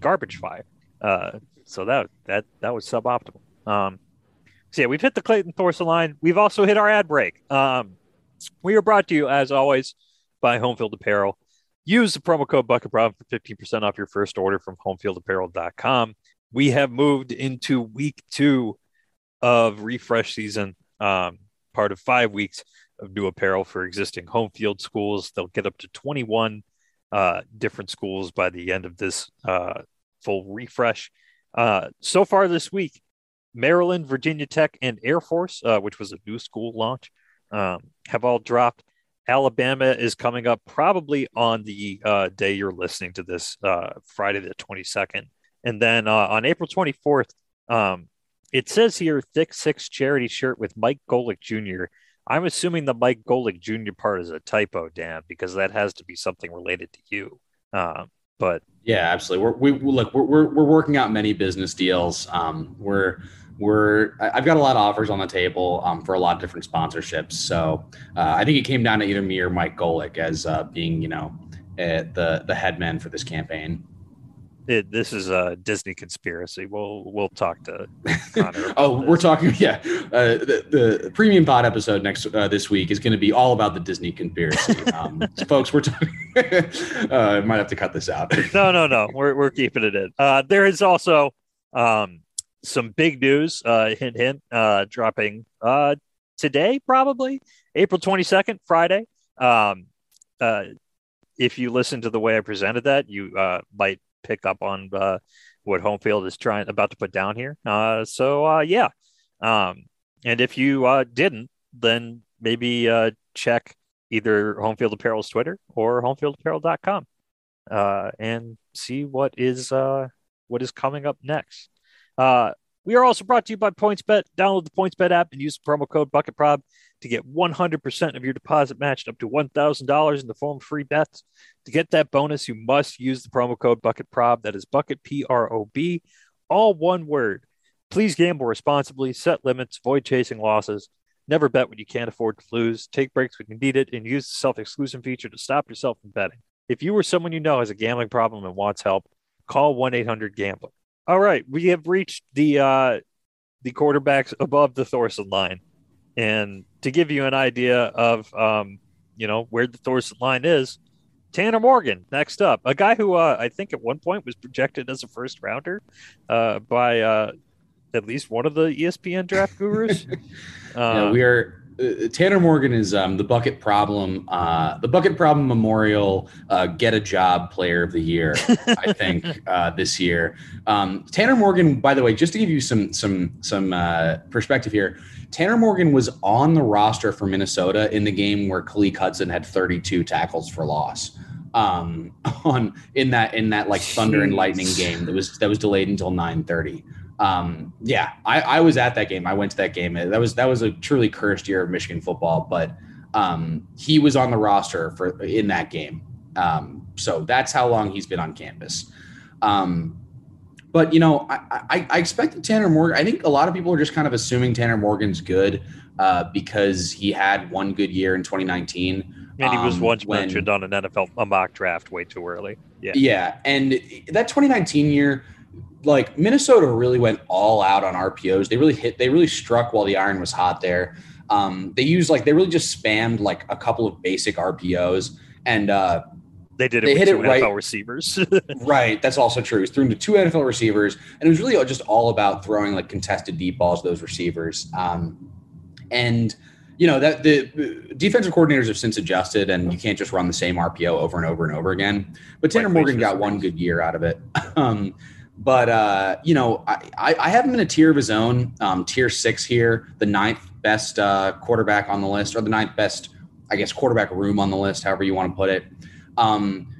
garbage fire. Uh, so that that that was suboptimal. Um, so yeah, we've hit the Clayton Thorson line. We've also hit our ad break. Um, we are brought to you, as always, by Homefield Apparel. Use the promo code BucketProb for 15% off your first order from homefieldapparel.com. We have moved into week two of refresh season, um, part of five weeks of new apparel for existing home field schools. They'll get up to 21 uh, different schools by the end of this uh, full refresh. Uh, so far this week, Maryland, Virginia Tech, and Air Force, uh, which was a new school launch, um, have all dropped. Alabama is coming up probably on the uh, day you're listening to this, uh, Friday the 22nd. And then on April 24th, um, it says here thick six charity shirt with Mike Golic Jr. I'm assuming the Mike Golic Jr. part is a typo, Dan, because that has to be something related to you. Um, but yeah, absolutely. We're, we look, we're, we're, we're working out many business deals. Um, we're, we're, I've got a lot of offers on the table um, for a lot of different sponsorships. So uh, I think it came down to either me or Mike Golic as uh, being, you know, uh, the, the head man for this campaign it, this is a Disney conspiracy. We'll we'll talk to [laughs] Connor. oh, we're talking. [laughs] Yeah, uh, the, the premium pod episode next uh, this week is going to be all about the Disney conspiracy, [laughs] um, folks. We're talking. uh, might have to cut this out. no, no, no. We're we're keeping it in. Uh, there is also um, some big news. Uh, hint, hint. Uh, dropping uh, today, probably April twenty second, Friday. Um, uh, if you listen to the way I presented that, you uh, might pick up on uh, what home field is trying about to put down here. Uh, so uh, yeah, um, and if you uh, didn't, then maybe uh, check either Homefield Apparel's Twitter or homefieldapparel.com uh, and see what is uh, what is coming up next. Uh, we are also brought to you by PointsBet. Download the PointsBet app and use the promo code BucketProb to get 100% of your deposit matched up to $1,000 in the form of free bets. To get that bonus, you must use the promo code BucketProb. That is Bucket P R O B, all one word. Please gamble responsibly, set limits, avoid chasing losses. Never bet when you can't afford to lose. Take breaks when you need it, and use the self exclusion feature to stop yourself from betting. If you or someone you know has a gambling problem and wants help, call 1 800 Gambler. All right, we have reached the uh, the quarterbacks above the Thorson line, and to give you an idea of um, you know where the Thorson line is, Tanner Morgan next up, a guy who uh, I think at one point was projected as a first rounder uh, by uh, at least one of the ESPN draft gurus. [laughs] yeah, uh, we are uh, Tanner Morgan is um, the bucket problem, uh, the bucket problem memorial uh, get a job player of the year, [laughs] I think uh, this year. Um, Tanner Morgan, by the way, just to give you some some some uh, perspective here, Tanner Morgan was on the roster for Minnesota in the game where Khaleke Hudson had 32 tackles for loss. Um, [laughs] on in that in that like thunder and lightning game that was that was delayed until 9:30 um, yeah, I, I was at that game. I went to that game. That was that was a truly cursed year of Michigan football. But um, he was on the roster for in that game. Um, so that's how long he's been on campus. Um, but you know, I, I, I expected Tanner Morgan. I think a lot of people are just kind of assuming Tanner Morgan's good uh, because he had one good year in 2019. And he was um, once when, mentioned on an NFL a mock draft way too early. Yeah, yeah, and that 2019 year like Minnesota really went all out on RPOs. They really hit, they really struck while the iron was hot there. Um, they used like they really just spammed like a couple of basic RPOs and uh, they did it. They hit it right. NFL receivers. [laughs] right. That's also true. He's thrown to two NFL receivers, and it was really just all about throwing like contested deep balls to those receivers. Um, and you know that the defensive coordinators have since adjusted, and you can't just run the same RPO over and over and over again. But Tanner Morgan got one good year out of it. [laughs] um, but uh, you know, I, I have him in a tier of his own, um, tier six here, the ninth best uh, quarterback on the list, or the ninth best, I guess, quarterback room on the list, however you want to put it. Um,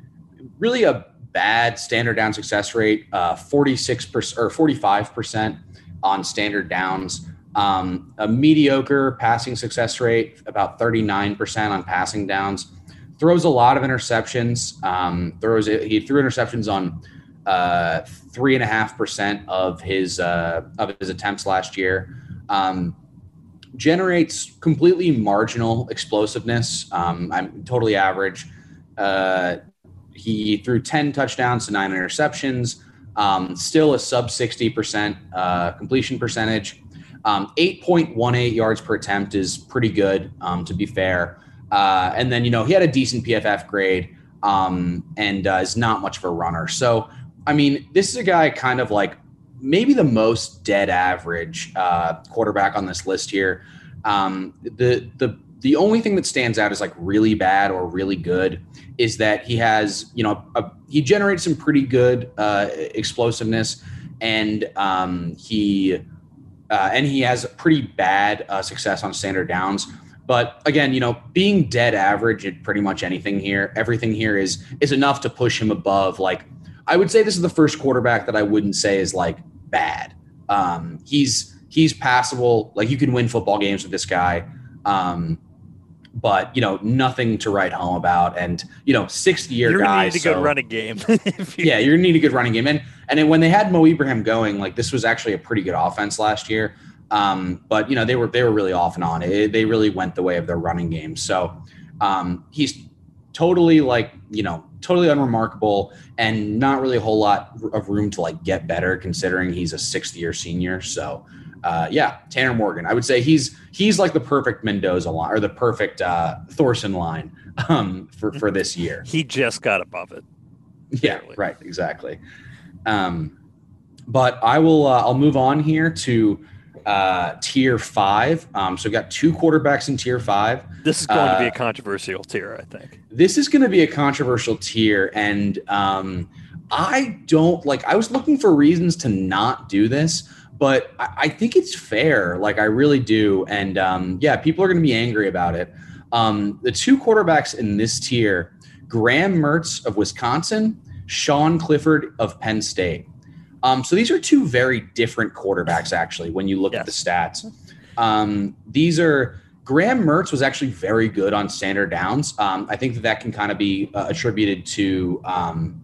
really a bad standard down success rate, uh, 46 percent or 45 percent on standard downs. Um, a mediocre passing success rate, about 39 percent on passing downs. Throws a lot of interceptions. Um, throws he threw interceptions on uh, three and a half percent of his uh, of his attempts last year. Um, generates completely marginal explosiveness. Um, I'm totally average. Uh, he threw 10 touchdowns to nine interceptions. Um, still a sub 60% uh, completion percentage. Um, 8.18 yards per attempt is pretty good, um, to be fair. Uh, and then, you know, he had a decent PFF grade um, and uh, is not much of a runner. So, I mean, this is a guy kind of like maybe the most dead average uh, quarterback on this list here. Um, the the the only thing that stands out is like really bad or really good is that he has you know a, he generates some pretty good uh, explosiveness and um, he uh, and he has pretty bad uh, success on standard downs. But again, you know, being dead average at pretty much anything here, everything here is is enough to push him above. Like, I would say this is the first quarterback that I wouldn't say is like bad. Um, he's he's passable. Like you can win football games with this guy. Um, but you know nothing to write home about. And you know, sixth year You're guy. Need a so, good running game. [laughs] yeah, you're gonna need a good running game. And and then when they had Mo Ibrahim going, like this was actually a pretty good offense last year. Um, but you know they were they were really off and on. It, they really went the way of their running game. So um, he's totally like you know totally unremarkable and not really a whole lot of room to like get better considering he's a sixth year senior. So uh, yeah, Tanner Morgan. I would say he's he's like the perfect Mendoza line or the perfect uh, Thorson line um, for for this year. He just got above it. Yeah, right, exactly. Um, but I will. Uh, I'll move on here to uh, tier five. Um, so we've got two quarterbacks in tier five. This is going to be a Uh, controversial tier, I think. This is going to be a controversial tier, and um, I don't like. I was looking for reasons to not do this, but I, I think it's fair. Like I really do, and um, yeah, people are going to be angry about it. Um, the two quarterbacks in this tier: Graham Mertz of Wisconsin, Sean Clifford of Penn State. Um, so these are two very different quarterbacks, actually, when you look at the stats. Um, these are Graham Mertz was actually very good on standard downs. Um, I think that that can kind of be uh, attributed to um,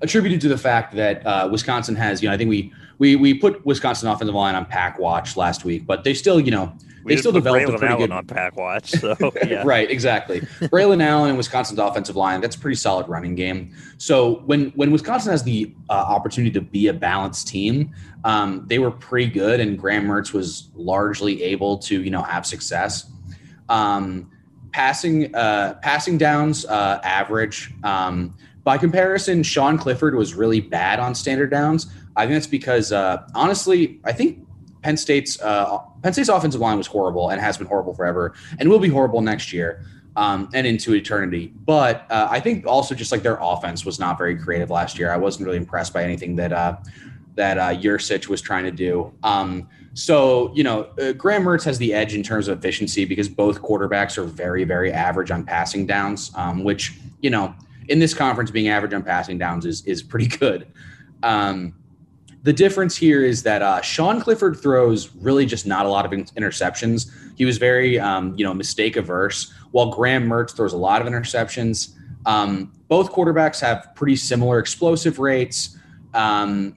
attributed to the fact that uh, Wisconsin has, you know, I think we we we put Wisconsin offensive line on pack watch last week, but they still, you know, We they still developed a Braelon pretty Allen good on pack watch. So [laughs] yeah. right, exactly. Braelon Allen and Wisconsin's offensive line, that's a pretty solid running game. So when when Wisconsin has the uh, opportunity to be a balanced team, um, they were pretty good, and Graham Mertz was largely able to you know have success. Um, passing uh, passing downs uh, average. Um, by comparison, Sean Clifford was really bad on standard downs. I think that's because uh, honestly, I think Penn State's uh, Penn State's offensive line was horrible and has been horrible forever, and will be horrible next year um, and into eternity. But uh, I think also just like their offense was not very creative last year. I wasn't really impressed by anything that uh, that uh, Yurcich was trying to do. Um, so you know, uh, Graham Mertz has the edge in terms of efficiency because both quarterbacks are very very average on passing downs, um, which you know in this conference being average on passing downs is is pretty [laughs] good. Um, the difference here is that uh, Sean Clifford throws really just not a lot of interceptions. He was very, um, you know, mistake averse, while Graham Mertz throws a lot of interceptions. Um, both quarterbacks have pretty similar explosive rates. Um,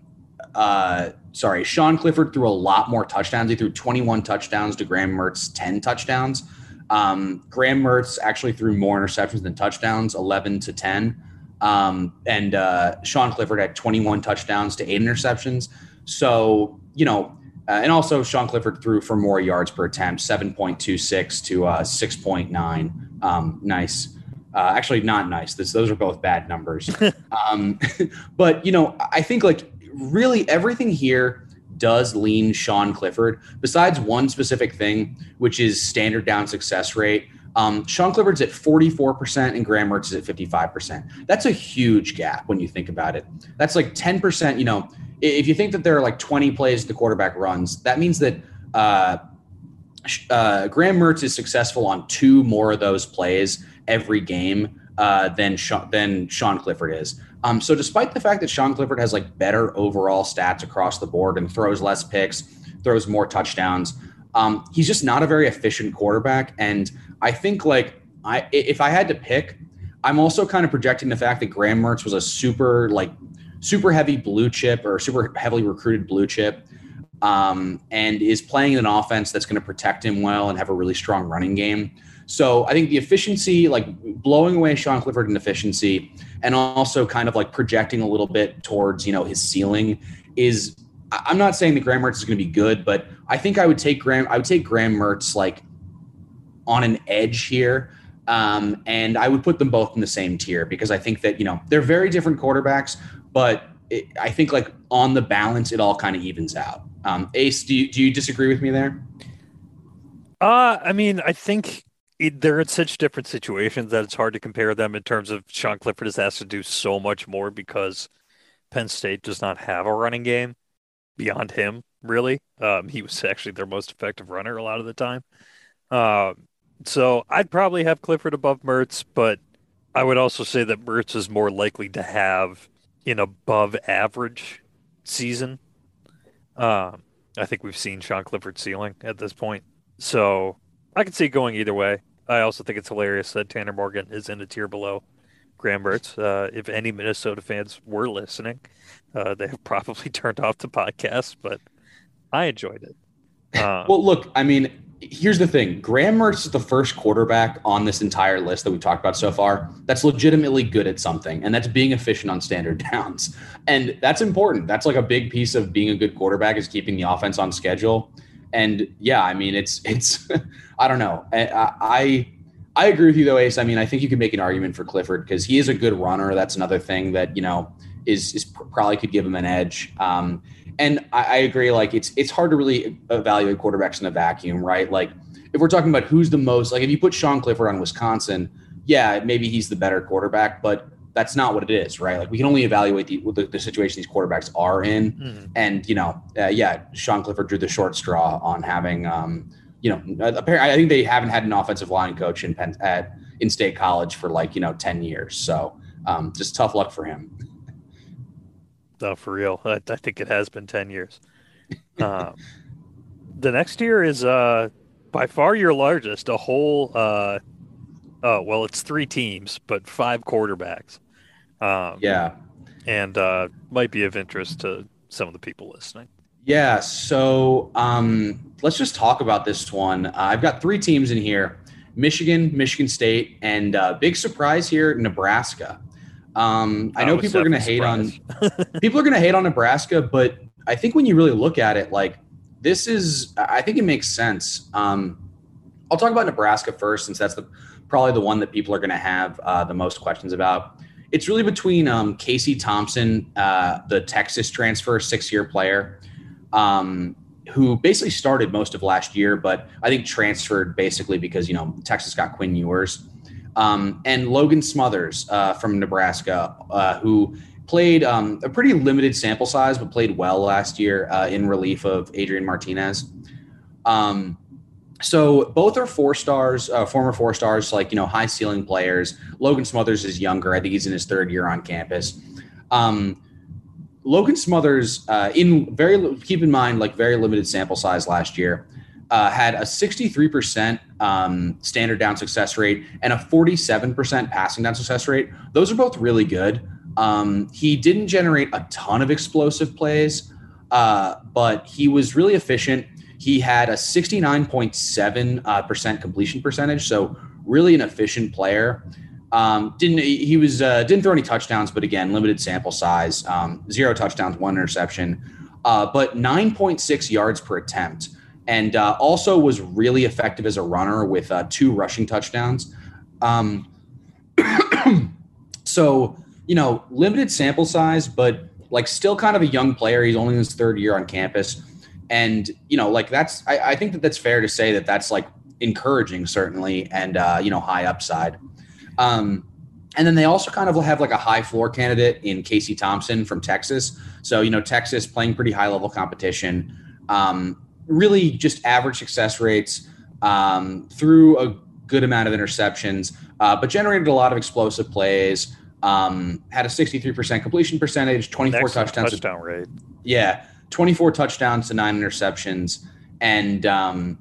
uh, sorry, Sean Clifford threw a lot more touchdowns. He threw 21 touchdowns to Graham Mertz 10 touchdowns. Um, Graham Mertz actually threw more interceptions than touchdowns, 11 to 10. Um, and uh, Sean Clifford had 21 touchdowns to eight interceptions. So, you know, uh, and also Sean Clifford threw for more yards per attempt, 7.26 to uh, 6.9. Um, nice. Uh, actually, not nice. This, those are both bad numbers. [laughs] um, [laughs] but, you know, I think like really everything here does lean Sean Clifford, besides one specific thing, which is standard down success rate. Um, Sean Clifford's at 44% and Graham Mertz is at 55%. That's a huge gap when you think about it. That's like 10%. You know, if you think that there are like 20 plays the quarterback runs, that means that uh, uh, Graham Mertz is successful on two more of those plays every game uh, than, Sean, than Sean Clifford is. Um, so despite the fact that Sean Clifford has like better overall stats across the board and throws less picks, throws more touchdowns, um, he's just not a very efficient quarterback. And I think like I if I had to pick, I'm also kind of projecting the fact that Graham Mertz was a super like super heavy blue chip or super heavily recruited blue chip. Um, and is playing in an offense that's going to protect him well and have a really strong running game. So I think the efficiency, like blowing away Sean Clifford in efficiency, and also kind of like projecting a little bit towards you know his ceiling is. I'm not saying that Graham Mertz is going to be good, but I think I would take Graham. I would take Graham Mertz like on an edge here. Um, and I would put them both in the same tier because I think that, you know, they're very different quarterbacks, but it, I think like on the balance, it all kind of evens out. Um, Ace, do you, do you disagree with me there? Uh, I mean, I think it, they're in such different situations that it's hard to compare them in terms of Sean Clifford has asked to do so much more because Penn State does not have a running game beyond him, really. Um, he was [laughs] actually their most effective runner a lot of the time. Um, so I'd probably have Clifford above Mertz, but I would also say that Mertz is more likely to have an above average season. Um, I think we've seen Sean Clifford's ceiling at this point. So I can see it going either way. I also think it's hilarious that Tanner Morgan is in a tier below Graham Mertz. Uh, if any Minnesota fans were listening, uh, they have probably [laughs] turned off the podcast, but I enjoyed it. Um, well, look, I mean, here's the thing Graham Mertz is the first quarterback on this entire list that we've talked about so far that's legitimately good at something, and that's being efficient on standard [laughs] downs. And that's important. That's like a big piece of being a good quarterback is keeping the offense on schedule. And yeah, I mean, it's, it's, [laughs] I don't know. I, I, I agree with you though, Ace. I mean, I think you could make an argument for Clifford because he is a good runner. That's another thing that, you know, is, is probably could give him an edge. Um, and I, I agree. Like it's it's hard to really evaluate quarterbacks in a vacuum, right? Like if we're talking about who's the most, like if you put Sean Clifford on Wisconsin, yeah, maybe he's the better quarterback, but that's not what it is, right? Like we can only evaluate the the, the situation these quarterbacks are in, mm-hmm. and you know, uh, yeah, Sean Clifford drew the short straw on having, um, you know, apparently I think they haven't had an offensive line coach in Penn at in State College for like you know ten years, so um, just tough luck for him. No, for real. I, I think it has been 10 years. Um, [laughs] the next year is uh, by far your largest, a whole, uh, oh, well, it's three teams, but five quarterbacks. Um, yeah. And uh, might be of interest to some of the people listening. Yeah. So um, let's just talk about this one. Uh, I've got three teams in here Michigan, Michigan State, and uh, big surprise here, Nebraska. Um, I know people are going to hate on [laughs] [laughs] people are going to hate on Nebraska, but I think when you really look at it, like this is, I think it makes sense. Um, I'll talk about Nebraska first, since that's the probably the one that people are going to have uh, the most questions about. It's really between um, Casey Thompson, uh, the Texas transfer, six-year player, um, who basically started most of last year, but I think transferred basically because you know Texas got Quinn Ewers. Um, and Logan Smothers uh, from Nebraska, uh, who played um, a pretty limited sample size, but played well last year uh, in relief of Adrian Martinez. Um, so both are four stars, uh, former four stars, like you know, high ceiling players. Logan Smothers is younger; I think he's in his third year on campus. Um, Logan Smothers, uh, in very keep in mind, like very limited sample size last year uh, had a 63% um, standard down success rate and a 47% passing down success rate. Those are both really good. Um, he didn't generate a ton of explosive plays, uh, but he was really efficient. He had a 69.7% uh, completion percentage, so really an efficient player. Um, didn't he was uh, didn't throw any touchdowns, but again, limited sample size, um, zero touchdowns, one interception, uh, but 9.6 yards per attempt and uh, also was really effective as a runner with uh, two rushing touchdowns. Um, [clears throat] so, you know, limited sample size, but like still kind of a young player. He's only in his third year on campus. And, you know, like that's, I, I think that that's fair to say that that's like encouraging, certainly, and, uh, you know, high upside. Um, and then they also kind of have like a high floor candidate in Casey Thompson from Texas. So, you know, Texas playing pretty high level competition. Um, really just average success rates um, through a good amount of interceptions, uh, but generated a lot of explosive plays. Um, had a 63% completion percentage, 24 Excellent touchdowns. Touchdown rate. Yeah, 24 touchdowns to nine interceptions, and um,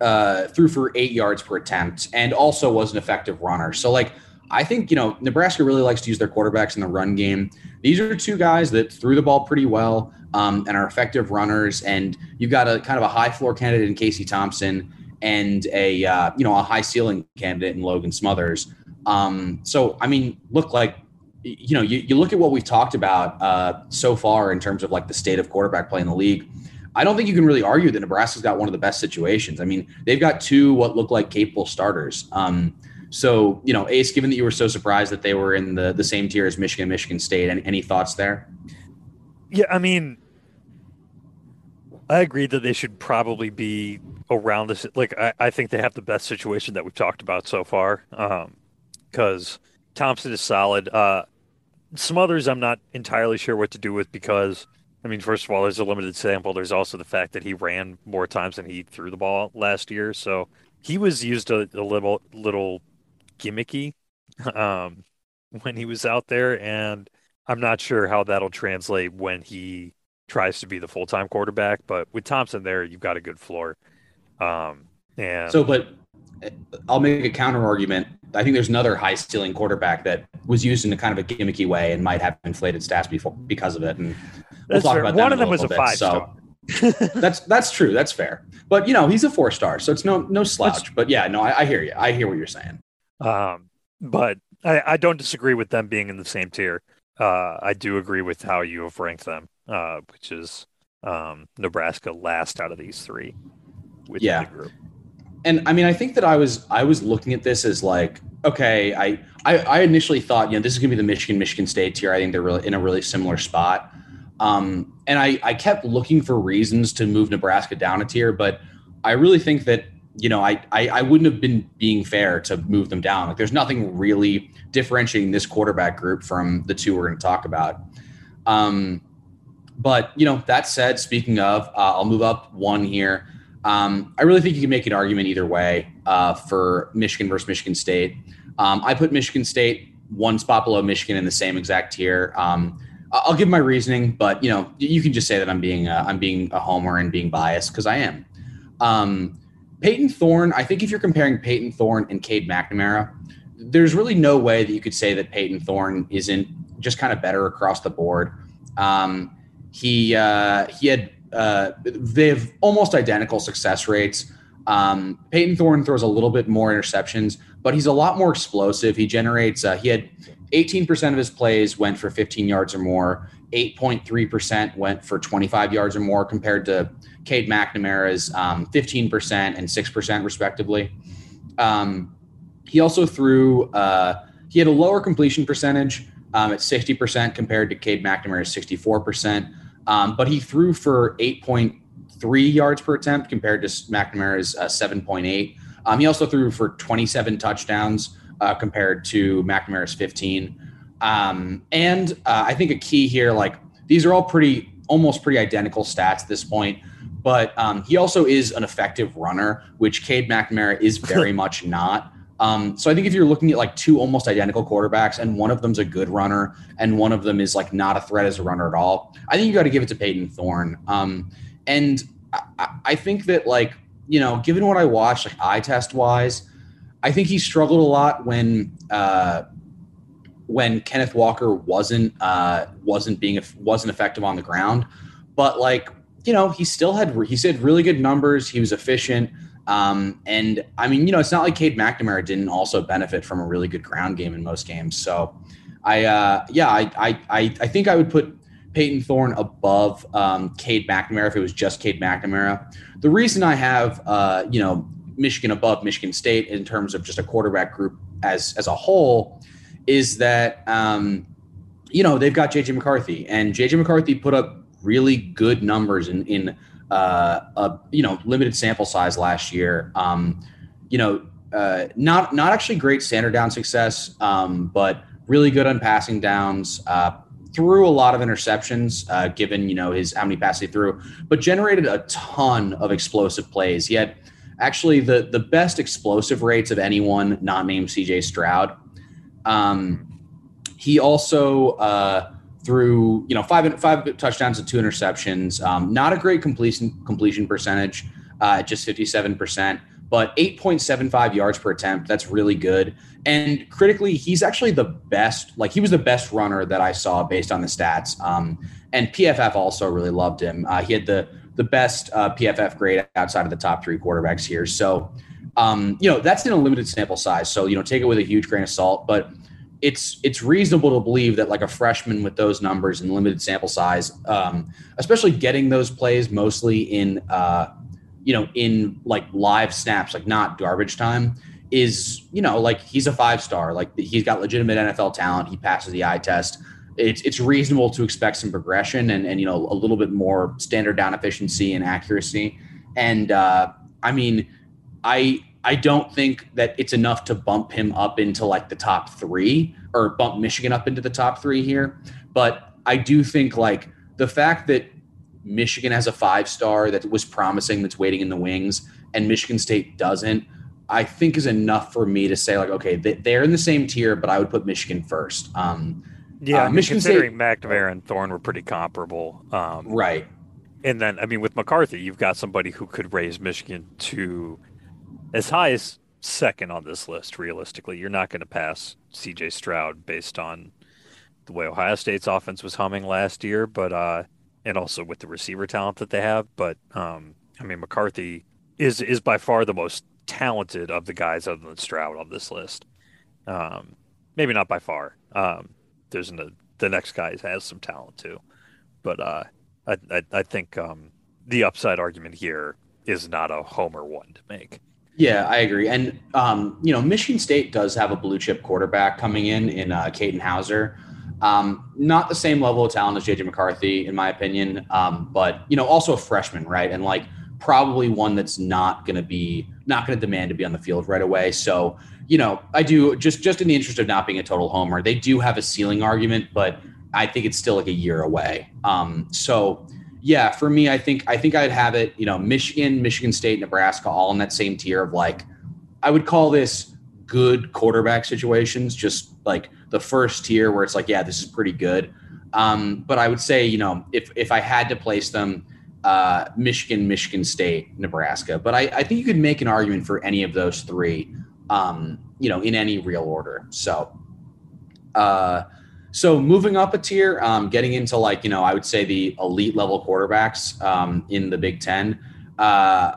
uh, threw for eight yards per attempt, and also was an effective runner. So, like, I think you know Nebraska really likes to use their quarterbacks in the run game. These are two guys that threw the ball pretty well um, and are effective runners. And you've got a kind of a high floor candidate in Casey Thompson and a uh, you know a high ceiling candidate in Logan Smothers. Um, so I mean, look like you know you, you look at what we've talked about uh, so far in terms of like the state of quarterback play in the league. I don't think you can really argue that Nebraska's got one of the best situations. I mean, they've got two what look like capable starters. Um, So, you know, Ace, given that you were so surprised that they were in the, the same tier as Michigan, Michigan State, any, any thoughts there? Yeah, I mean, I agree that they should probably be around this. Like, I, I think they have the best situation that we've talked about so far. Because um, Thompson is solid. Uh, Smothers I'm not entirely sure what to do with because, I mean, first of all, there's a limited sample. There's also the fact that he ran more times than he threw the ball last year. So he was used a, a little, little gimmicky [laughs] um, when he was out there, and I'm not sure how that'll translate when he tries to be the full time quarterback. But with Thompson there, you've got a good floor. Um, and so, but I'll make a counter argument. I think there's another high ceiling quarterback that was used in a kind of a gimmicky way and might have inflated stats before because of it. And we'll talk fair. about that. One of them was a bit. five so, [laughs] [laughs] that's that's true. That's fair. But you know, he's a four star, so it's no no slouch. That's, but yeah, no, I, I, hear you. I hear what you're saying. Um, but I, I don't disagree with them being in the same tier. Uh, I do agree with how you have ranked them, uh, which is um, Nebraska last out of these three. yeah. The group. And I mean, I think that I was I was looking at this as like, okay, I I, I initially thought, you know, this is gonna be the Michigan Michigan State tier. I think they're really in a really similar spot. Um, and I, I kept looking for reasons to move Nebraska down a tier, but I really think that you know, I, I, I wouldn't have been being fair to move them down. Like, there's nothing really differentiating this quarterback group from the two we're going to talk about. Um, but you know, that said, speaking of, uh, I'll move up one here. Um, I really think you can make an argument either way uh, for Michigan versus Michigan State. Um, I put Michigan State one spot below Michigan in the same exact tier. Um, I'll give my reasoning, but you know, you can just say that I'm being a, I'm being a homer and being biased because I am. Um, Payton Thorne, I think if you're comparing Payton Thorne and Cade McNamara, there's really no way that you could say that Payton Thorne isn't just kind of better across the board. Um, he uh, he had uh, they have almost identical success rates. Um, Payton Thorne throws a little bit more interceptions, but he's a lot more explosive. He generates. Uh, he had 18% of his plays went for 15 yards or more. 8.3% went for 25 yards or more compared to Cade McNamara's um, 15% and 6% respectively. Um, he also threw, uh, he had a lower completion percentage um, at 60% compared to Cade McNamara's 64%, um, but he threw for 8.3 yards per attempt compared to McNamara's uh, 7.8. Um, he also threw for 27 touchdowns uh, compared to McNamara's 15. Um, and uh, I think a key here, like these are all pretty, almost pretty identical stats at this point. But um, he also is an effective runner, which Cade McNamara is [laughs] very much not. Um, so I think if you're looking at like two almost identical quarterbacks and one of them's a good runner and one of them is like not a threat as a runner at all, I think you got to give it to Payton Thorne. Um, and I, I, think that like you know, given what I watched, like eye test wise, I think he struggled a lot when uh, when Kenneth Walker wasn't uh, wasn't being wasn't effective on the ground. But like you know, he still had he said really good numbers. He was efficient. Um, and I mean, you know, it's not like Cade McNamara didn't also benefit from a really good ground game in most games. So I, uh, yeah, I, I, I, think I would put Payton Thorne above um, Cade McNamara if it was just Cade McNamara. The reason I have, uh, you know, Michigan above Michigan State in terms of just a quarterback group as as a whole is that um, you know they've got JJ McCarthy and JJ McCarthy put up really good numbers in in uh, a you know limited sample size last year. Um, you know, uh, not not actually great standard down success, um, but really good on passing downs. Uh, threw a lot of interceptions, uh, given you know his how many passes he threw, but generated a ton of explosive plays. He had actually the the best explosive rates of anyone not named CJ Stroud. Um, he also uh, threw you know five five touchdowns and two interceptions. Um, not a great completion completion percentage, uh, just fifty seven percent, but eight point seven five yards per attempt. That's really good. And critically, he's actually the best. Like he was the best runner that I saw based on the stats. Um, and PFF also really loved him. Uh, he had the the best uh, PFF grade outside of the top three quarterbacks here. So, um, you know, that's in a limited sample size. So, you know, take it with a huge grain of salt. But it's it's reasonable to believe that like a freshman with those numbers and limited sample size, um, especially getting those plays mostly in uh, you know in like live snaps, like not garbage time, is, you know, like he's a five star. Like he's got legitimate NFL talent. He passes the eye test. It's it's reasonable to expect some progression and and you know a little bit more standard down efficiency and accuracy. And uh, I mean, I I don't think that it's enough to bump him up into like the top three or bump Michigan up into the top three here. But I do think like the fact that Michigan has a five star that was promising that's waiting in the wings and Michigan State doesn't, I think is enough for me to say like, okay, they're in the same tier, but I would put Michigan first. Um, yeah, uh, Michigan considering State, McNamara and Thorne were pretty comparable, um, right? And then, I mean, with McCarthy, you've got somebody who could raise Michigan to as high as second on this list. Realistically, you're not going to pass C.J. Stroud based on the way Ohio State's offense was humming last year, but uh, and also with the receiver talent that they have. But um, I mean, McCarthy is is by far the most talented of the guys other than Stroud on this list. Um, maybe not by far. Um, there's an, the next guy has some talent too, but uh, I, I, I think um, the upside argument here is not a homer one to make. Yeah, I agree. And um, you know, Michigan State does have a blue chip quarterback coming in in uh, Katin Houser. Um, not the same level of talent as JJ McCarthy, in my opinion, um, but you know, also a freshman, right? And like probably one that's not going to be not going to demand to be on the field right away. So you know, I do just just in the interest of not being a total homer, they do have a ceiling argument, but I think it's still like a year away. Um, so yeah, for me, I think I think I'd have it. You know, Michigan, Michigan State, Nebraska, all in that same tier of like, I would call this good quarterback situations. Just like the first tier where it's like, yeah, this is pretty good. Um, but I would say, you know, if if I had to place them, uh, Michigan, Michigan State, Nebraska. But I, I think you could make an argument for any of those three, um, you know, in any real order. So, uh, so moving up a tier, um, getting into like you know, I would say the elite level quarterbacks um, in the Big Ten. Uh,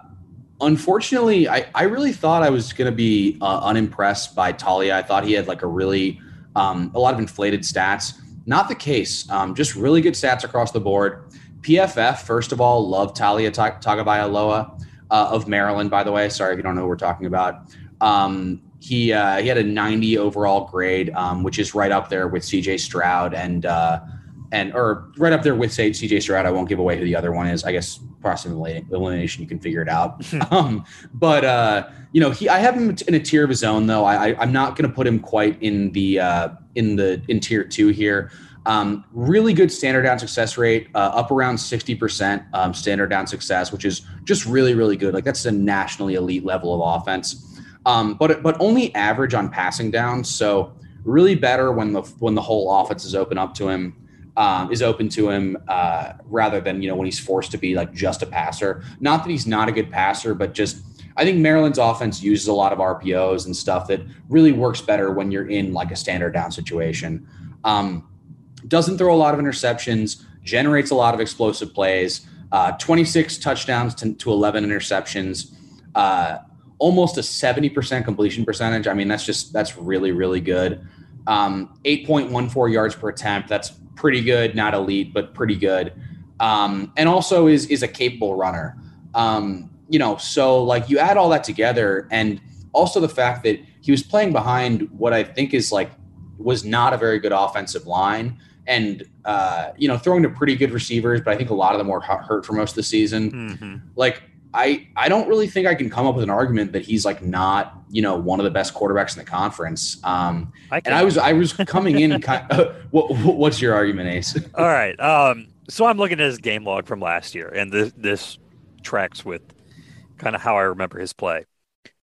unfortunately, I, I really thought I was going to be uh, unimpressed by Taulia. I thought he had like a really um, a lot of inflated stats. Not the case. Um, just really good stats across the board. PFF, first of all, love Taulia Tagovailoa uh, of Maryland. By the way, sorry if you don't know who we're talking about. Um, he uh, he had a 90 overall grade, um, which is right up there with CJ Stroud and uh, and or right up there with say CJ Stroud. I won't give away who the other one is. I guess process elimination, you can figure it out. [laughs] um, but uh, you know, he I have him in a tier of his own though. I, I am not going to put him quite in the uh, in the in tier two here. Um, really good standard down success rate, uh, up around 60% um, standard down success, which is just really, really good. Like that's a nationally elite level of offense. Um, but but only average on passing down. So really better when the when the whole offense is open up to him um, is open to him uh, rather than you know when he's forced to be like just a passer. Not that he's not a good passer, but just I think Maryland's offense uses a lot of RPOs and stuff that really works better when you're in like a standard down situation. Um, doesn't throw a lot of interceptions, generates a lot of explosive plays. Uh, 26 touchdowns to, to 11 interceptions. Uh, almost a 70% completion percentage. I mean, that's just that's really really good. Um, 8.14 yards per attempt. That's pretty good, not elite, but pretty good. Um, and also is is a capable runner. Um, you know, so like you add all that together, and also the fact that he was playing behind what I think is like was not a very good offensive line, and uh, you know, throwing to pretty good receivers, but I think a lot of them were hurt for most of the season. Mm-hmm. Like I I don't really think I can come up with an argument that he's like not you know one of the best quarterbacks in the conference. Um, I and I was I was coming in. kind of, [laughs] what, what's your argument, Ace? [laughs] All right. Um, so I'm looking at his game log from last year, and this this tracks with kind of how I remember his play.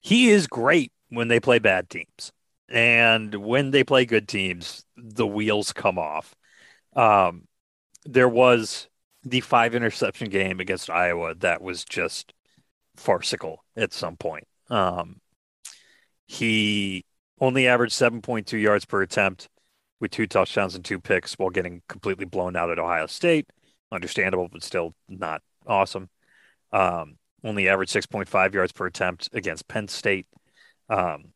He is great when they play bad teams, and when they play good teams, the wheels come off. Um, there was the five interception game against Iowa that was just farcical at some point. Um, he only averaged 7.2 yards per attempt with two touchdowns and two picks while getting completely blown out at Ohio State. Understandable, but still not awesome. Um, only averaged 6.5 yards per attempt against Penn State, um,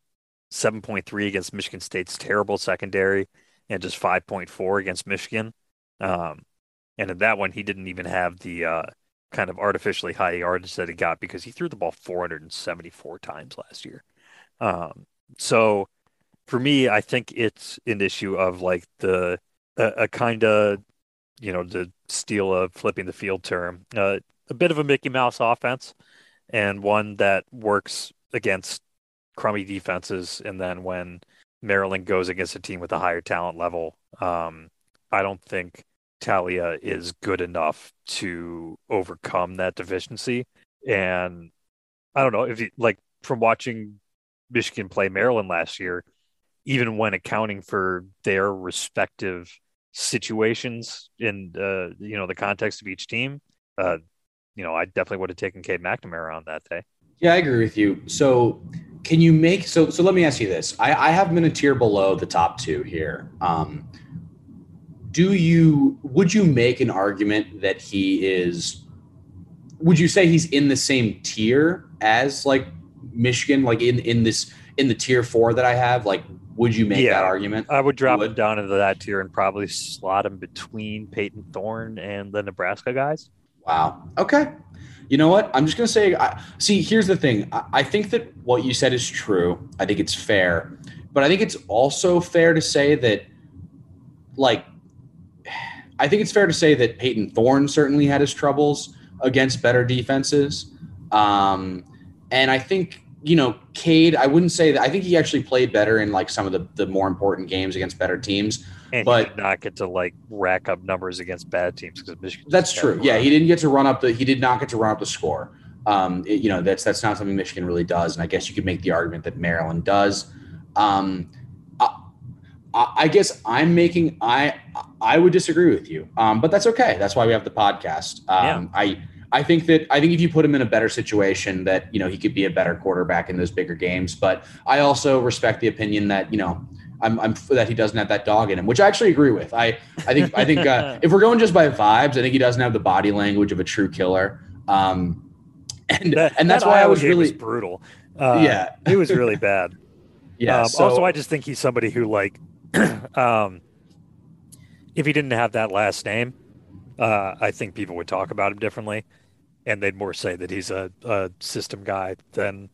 7.3 against Michigan State's terrible secondary, and just 5.4 against Michigan. Um, and in that one, he didn't even have the uh, kind of artificially high yardage that he got because he threw the ball 474 times last year. Um, so for me, I think it's an issue of like the a, a kind of you know to steal a flipping the field term, uh, a bit of a Mickey Mouse offense, and one that works against crummy defenses, and then when Maryland goes against a team with a higher talent level, um, I don't think Taulia is good enough to overcome that deficiency. And I don't know if you like from watching Michigan play Maryland last year, even when accounting for their respective situations in uh, you know the context of each team, uh, you know, I definitely would have taken Cade McNamara on that day. Yeah, I agree with you. So, can you make so? So let me ask you this: I, I have been a tier below the top two here. Um, do you would you make an argument that he is? Would you say he's in the same tier as like Michigan, like in in this in the tier four that I have? Like, would you make Yeah. that argument? I would drop would. him down into that tier and probably slot him between Payton Thorne and the Nebraska guys. Wow. Okay. You know what? I'm just gonna say. I, see, here's the thing. I, I think that what you said is true. I think it's fair, but I think it's also fair to say that, like, I think it's fair to say that Payton Thorne certainly had his troubles against better defenses, um, and I think you know Cade. I wouldn't say that. I think he actually played better in like some of the the more important games against better teams. And But- he did not get to like rack up numbers against bad teams because Michigan. That's true. Yeah, he didn't get to run up the. He did not get to run up the score. Um, it- you know, that's that's not something Michigan really does, and I guess you could make the argument that Maryland does. Um, I guess I'm making. I I would disagree with you, um, but that's okay. That's why we have the podcast. Um, I I think that I think if you put him in a better situation, that you know he could be a better quarterback in those bigger games. But I also respect the opinion that you know. I'm, I'm that he doesn't have that dog in him, which I actually agree with. I I think I think uh, [laughs] if we're going just by vibes, I think he doesn't have the body language of a true killer. Um, and That- and that's that why I was really brutal. Uh, Yeah. it was really bad. [laughs] yeah. Um, so, also, I just think he's somebody who, like, [clears throat] um, if he didn't have that last name, uh, I think people would talk about him differently, and they'd more say that he's a, a system guy than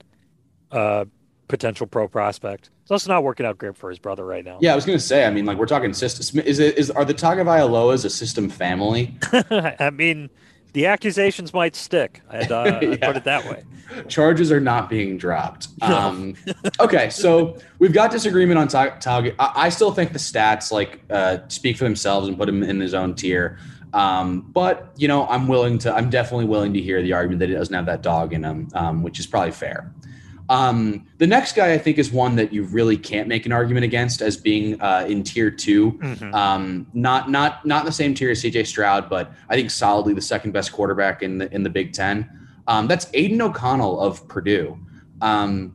a potential pro prospect. It's also not working out great for his brother right now. yeah, I was gonna say. I mean, like we're talking system. Is it is are the Tagovailoas a system family? [laughs] I mean, the accusations might stick. [laughs] I'd, uh, Yeah. put it that way. Charges are not being dropped. [laughs] Um, okay, so we've got disagreement on. Tag- I, I still think the stats like uh, speak for themselves and put him in his own tier. Um, but you know, I'm willing to. I'm definitely willing to hear the argument that he doesn't have that dog in him, um, which is probably fair. Um, the next guy I think is one that you really can't make an argument against as being uh, in tier two. Mhm. Um, not not not in the same tier as CJ Stroud, but I think solidly the second best quarterback in the in the Big Ten. Um, that's Aidan O'Connell of Purdue. Um,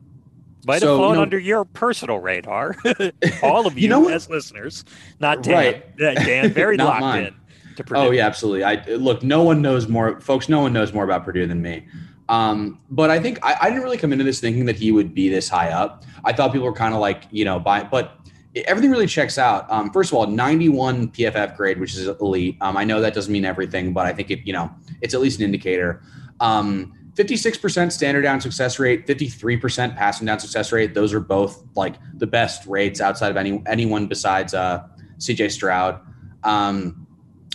Might so, have flown you know- under your personal radar. [laughs] All of [laughs] you, You know as listeners, not Dan. Right. Dan, very [laughs] locked mine. in to Purdue. Oh yeah, absolutely. I look. No one knows more, folks. No one knows more about Purdue than me. Um, but I think I, I didn't really come into this thinking that he would be this high up. I thought people were kind of like you know, by but everything really checks out. Um, first of all, 91 PFF grade, which is elite. Um, I know that doesn't mean everything, but I think it you know it's at least an indicator. Um, 56% standard down success rate, 53% passing down success rate. Those are both like the best rates outside of any anyone besides uh, CJ Stroud. Um,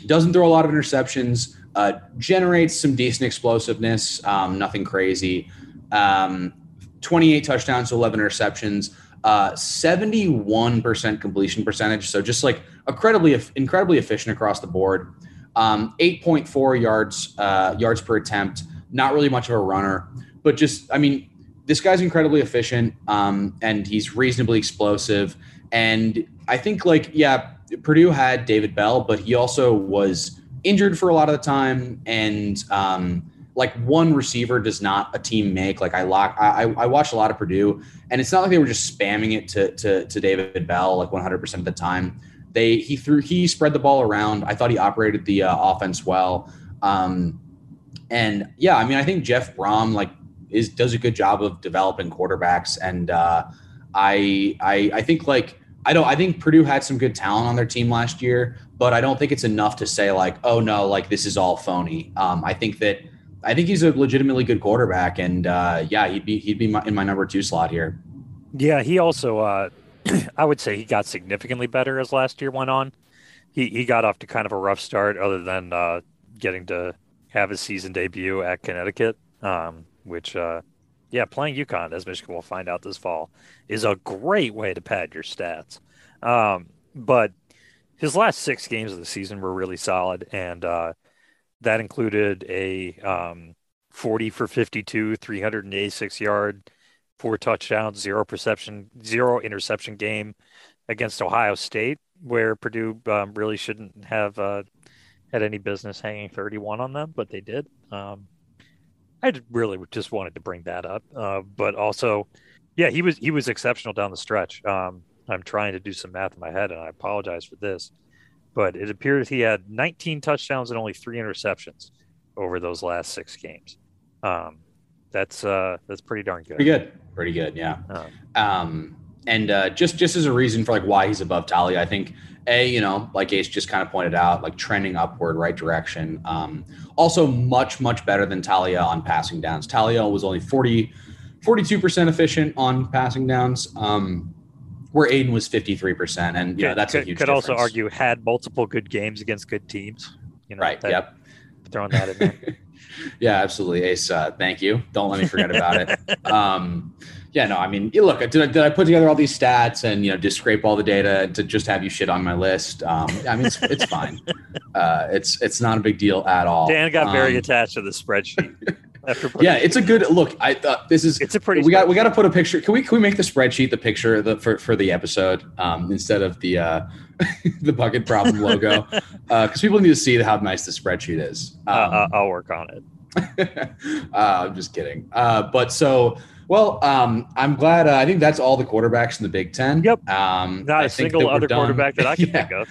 doesn't throw a lot of interceptions, uh, generates some decent explosiveness, um, nothing crazy. Um, 28 touchdowns to 11 interceptions, uh, 71% completion percentage. So just like incredibly, incredibly efficient across the board. Um, 8.4 yards, uh, yards per attempt. Not really much of a runner, but just, I mean, this guy's incredibly efficient um, and he's reasonably explosive. And I think, like, yeah, Purdue had David Bell, but he also was injured for a lot of the time. And um, like one receiver does not a team make. Like I lock, I, I watched a lot of Purdue, and it's not like they were just spamming it to to, to David Bell like 100 percent of the time. They he threw he spread the ball around. I thought he operated the uh, offense well. Um, and yeah, I mean, I think Jeff Brohm like is does a good job of developing quarterbacks, and uh, I I I think like I don't I think Purdue had some good talent on their team last year, but I don't think it's enough to say like oh no like this is all phony. Um, I think that I think he's a legitimately good quarterback, and uh, yeah, he'd be he'd be my, in my number two slot here. Yeah, he also, uh, [clears throat] I would say he got significantly better as last year went on. He he got off to kind of a rough start, other than uh, getting to have his season debut at Connecticut, um, which, uh, yeah, playing UConn, as Michigan will find out this fall, is a great way to pad your stats. Um, but his last six games of the season were really solid, and uh, that included a um, 40 for 52, 386 yard, four touchdowns, zero perception, zero interception game against Ohio State, where Purdue um, really shouldn't have uh, had any business hanging 31 on them, but they did. Um, I really just wanted to bring that up, uh, but also, yeah, he was he was exceptional down the stretch. Um, I'm trying to do some math in my head, and I apologize for this, but it appears he had 19 touchdowns and only three interceptions over those last six games. Um, that's uh, that's pretty darn good. Pretty good. Pretty good. Yeah. Oh. Um, and uh, just just as a reason for like why he's above Taulia, I think a you know like Ace just kind of pointed out, like trending upward, right direction. Um, also much much better than Taulia on passing downs. Taulia was only 40, 42 percent efficient on passing downs. Um, where Aidan was 53%. And, you know, that's could, a huge Could difference. also argue had multiple good games against good teams. You know, right. That, yep. Throwing that in there. [laughs] yeah, absolutely. Ace, uh, thank you. Don't let me forget about it. [laughs] Um, yeah, no, I mean, look, did I, did I put together all these stats and, you know, just scrape all the data to just have you shit on my list? Um, I mean, it's, it's fine. [laughs] Uh, it's, it's not a big deal at all. Dan got very Um, attached to the spreadsheet. [laughs] After yeah, it's a good look. I thought this is it's a pretty. we got we got to put a picture. Can we can we make the spreadsheet the picture the, for for the episode um, instead of the uh, [laughs] the bucket problem logo because people need to see how nice the spreadsheet is. uh, Um, uh, I'll work on it. uh, I'm just kidding. Uh, but so well, um, I'm glad. Uh, I think that's all the quarterbacks in the Big Ten. Yep. Um, Not I a think single other quarterback that I can [laughs] Yeah. think of.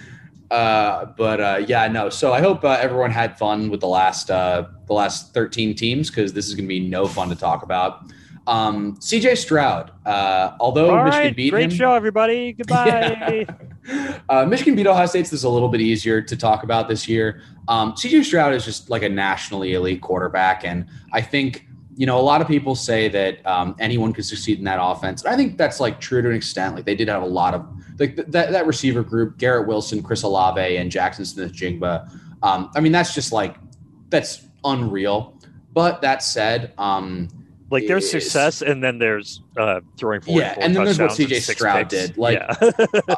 Uh, but uh, yeah, no. So I hope uh, everyone had fun with the last uh, the last 13 teams because this is going to be no fun to talk about. Um, CJ Stroud, uh, although All Michigan right, beat great him, show, everybody. Goodbye. [laughs] Yeah. uh, Michigan beat Ohio State. This is a little bit easier to talk about this year. Um, CJ Stroud is just like a nationally elite quarterback, and I think you know a lot of people say that um, anyone could succeed in that offense. I think that's like true to an extent. Like they did have a lot of like th- that that receiver group: Garrett Wilson, Chris Olave, and Jaxon Smith-Njigba. Um, I mean, that's just like that's unreal. But that said, um, like there's success, and then there's uh, throwing forward. Yeah, and then there's what CJ Stroud did. Like, [laughs]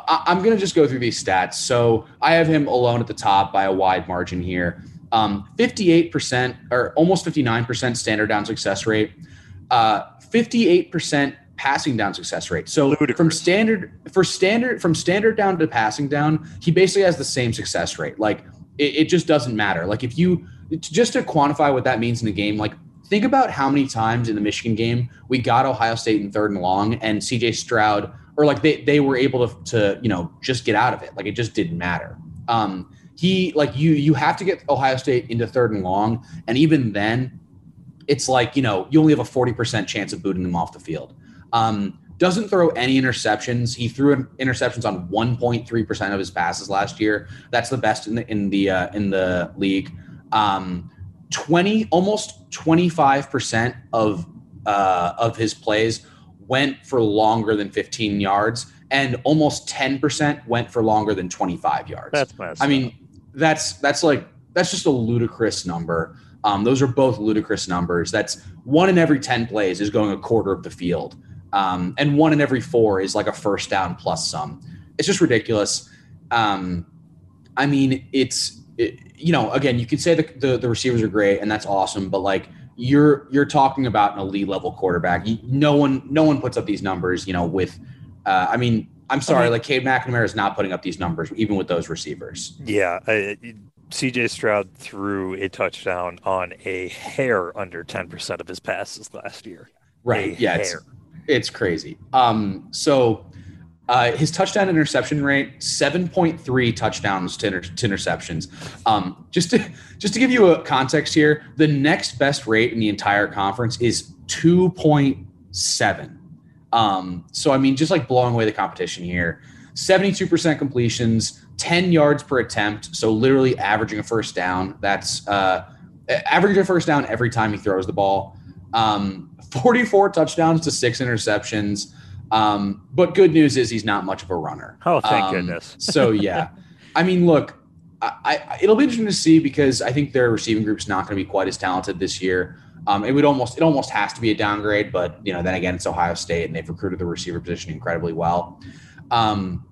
I, I'm going to just go through these stats. So I have him alone at the top by a wide margin here. Um, 58% or almost 59% standard down success rate, uh, 58% passing down success rate. So Ludicrous. from standard for standard from standard down to passing down, he basically has the same success rate. Like it, it just doesn't matter. Like if you just to quantify what that means in the game, like think about how many times in the Michigan game we got Ohio State in third and long and CJ Stroud or like they, they were able to, to, you know, just get out of it. Like it just didn't matter. Um, he like you, you have to get Ohio State into third and long. And even then it's like, you know, you only have a 40% chance of booting them off the field. Um, doesn't throw any interceptions. He threw interceptions on 1.3% of his passes last year. That's the best in the, in the, uh, in the league. Um, 20 almost 25% of uh, of his plays went for longer than 15 yards and almost 10% went for longer than 25 yards That's messed i mean that's that's like that's just a ludicrous number. Um, those are both ludicrous numbers. That's one in every 10 plays is going a quarter of the field. Um, and one in every four is like a first down plus some. It's just ridiculous. Um, i mean it's it, you know, again, you could say the, the the receivers are great and that's awesome, but like you're you're talking about an elite level quarterback. You, no one no one puts up these numbers, you know, with uh, I mean, I'm sorry, mean- like Cade McNamara is not putting up these numbers even with those receivers. yeah, I, CJ Stroud threw a touchdown on a hair under 10% of his passes last year. Right. A yeah, it's it's crazy. Um so uh, his touchdown interception rate 7.3 touchdowns to, inter- to interceptions um, just to just to give you a context here the next best rate in the entire conference is 2.7 um, so i mean just like blowing away the competition here 72% completions 10 yards per attempt so literally averaging a first down that's uh, averaging a first down every time he throws the ball um, 44 touchdowns to six interceptions Um, but good news is he's not much of a runner. Oh, thank Um, goodness. [laughs] so yeah, I mean, look, I, I it'll be interesting to see because I think their receiving group's not going to be quite as talented this year. Um, it would almost it almost has to be a downgrade, but you know, then again, it's Ohio State and they've recruited the receiver position incredibly well. Um,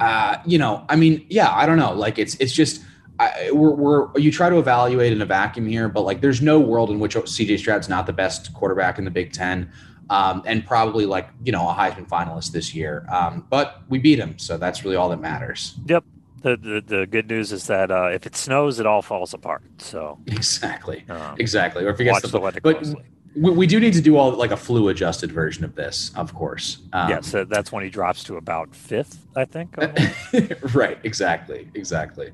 uh, you know, I mean, yeah, I don't know. Like it's it's just I, we're, we're you try to evaluate in a vacuum here, but like there's no world in which CJ Stroud's not the best quarterback in the Big Ten, um, and probably like you know a Heisman finalist this year. Um, but we beat him, so that's really all that matters. Yep. The, the the good news is that uh, if it snows, it all falls apart. So Exactly, um, exactly. Or if watch the, the weather but closely. we, we do need to do all like a flu adjusted version of this, of course. Um, yes, that- that's when he drops to about fifth, I think. [laughs] right exactly exactly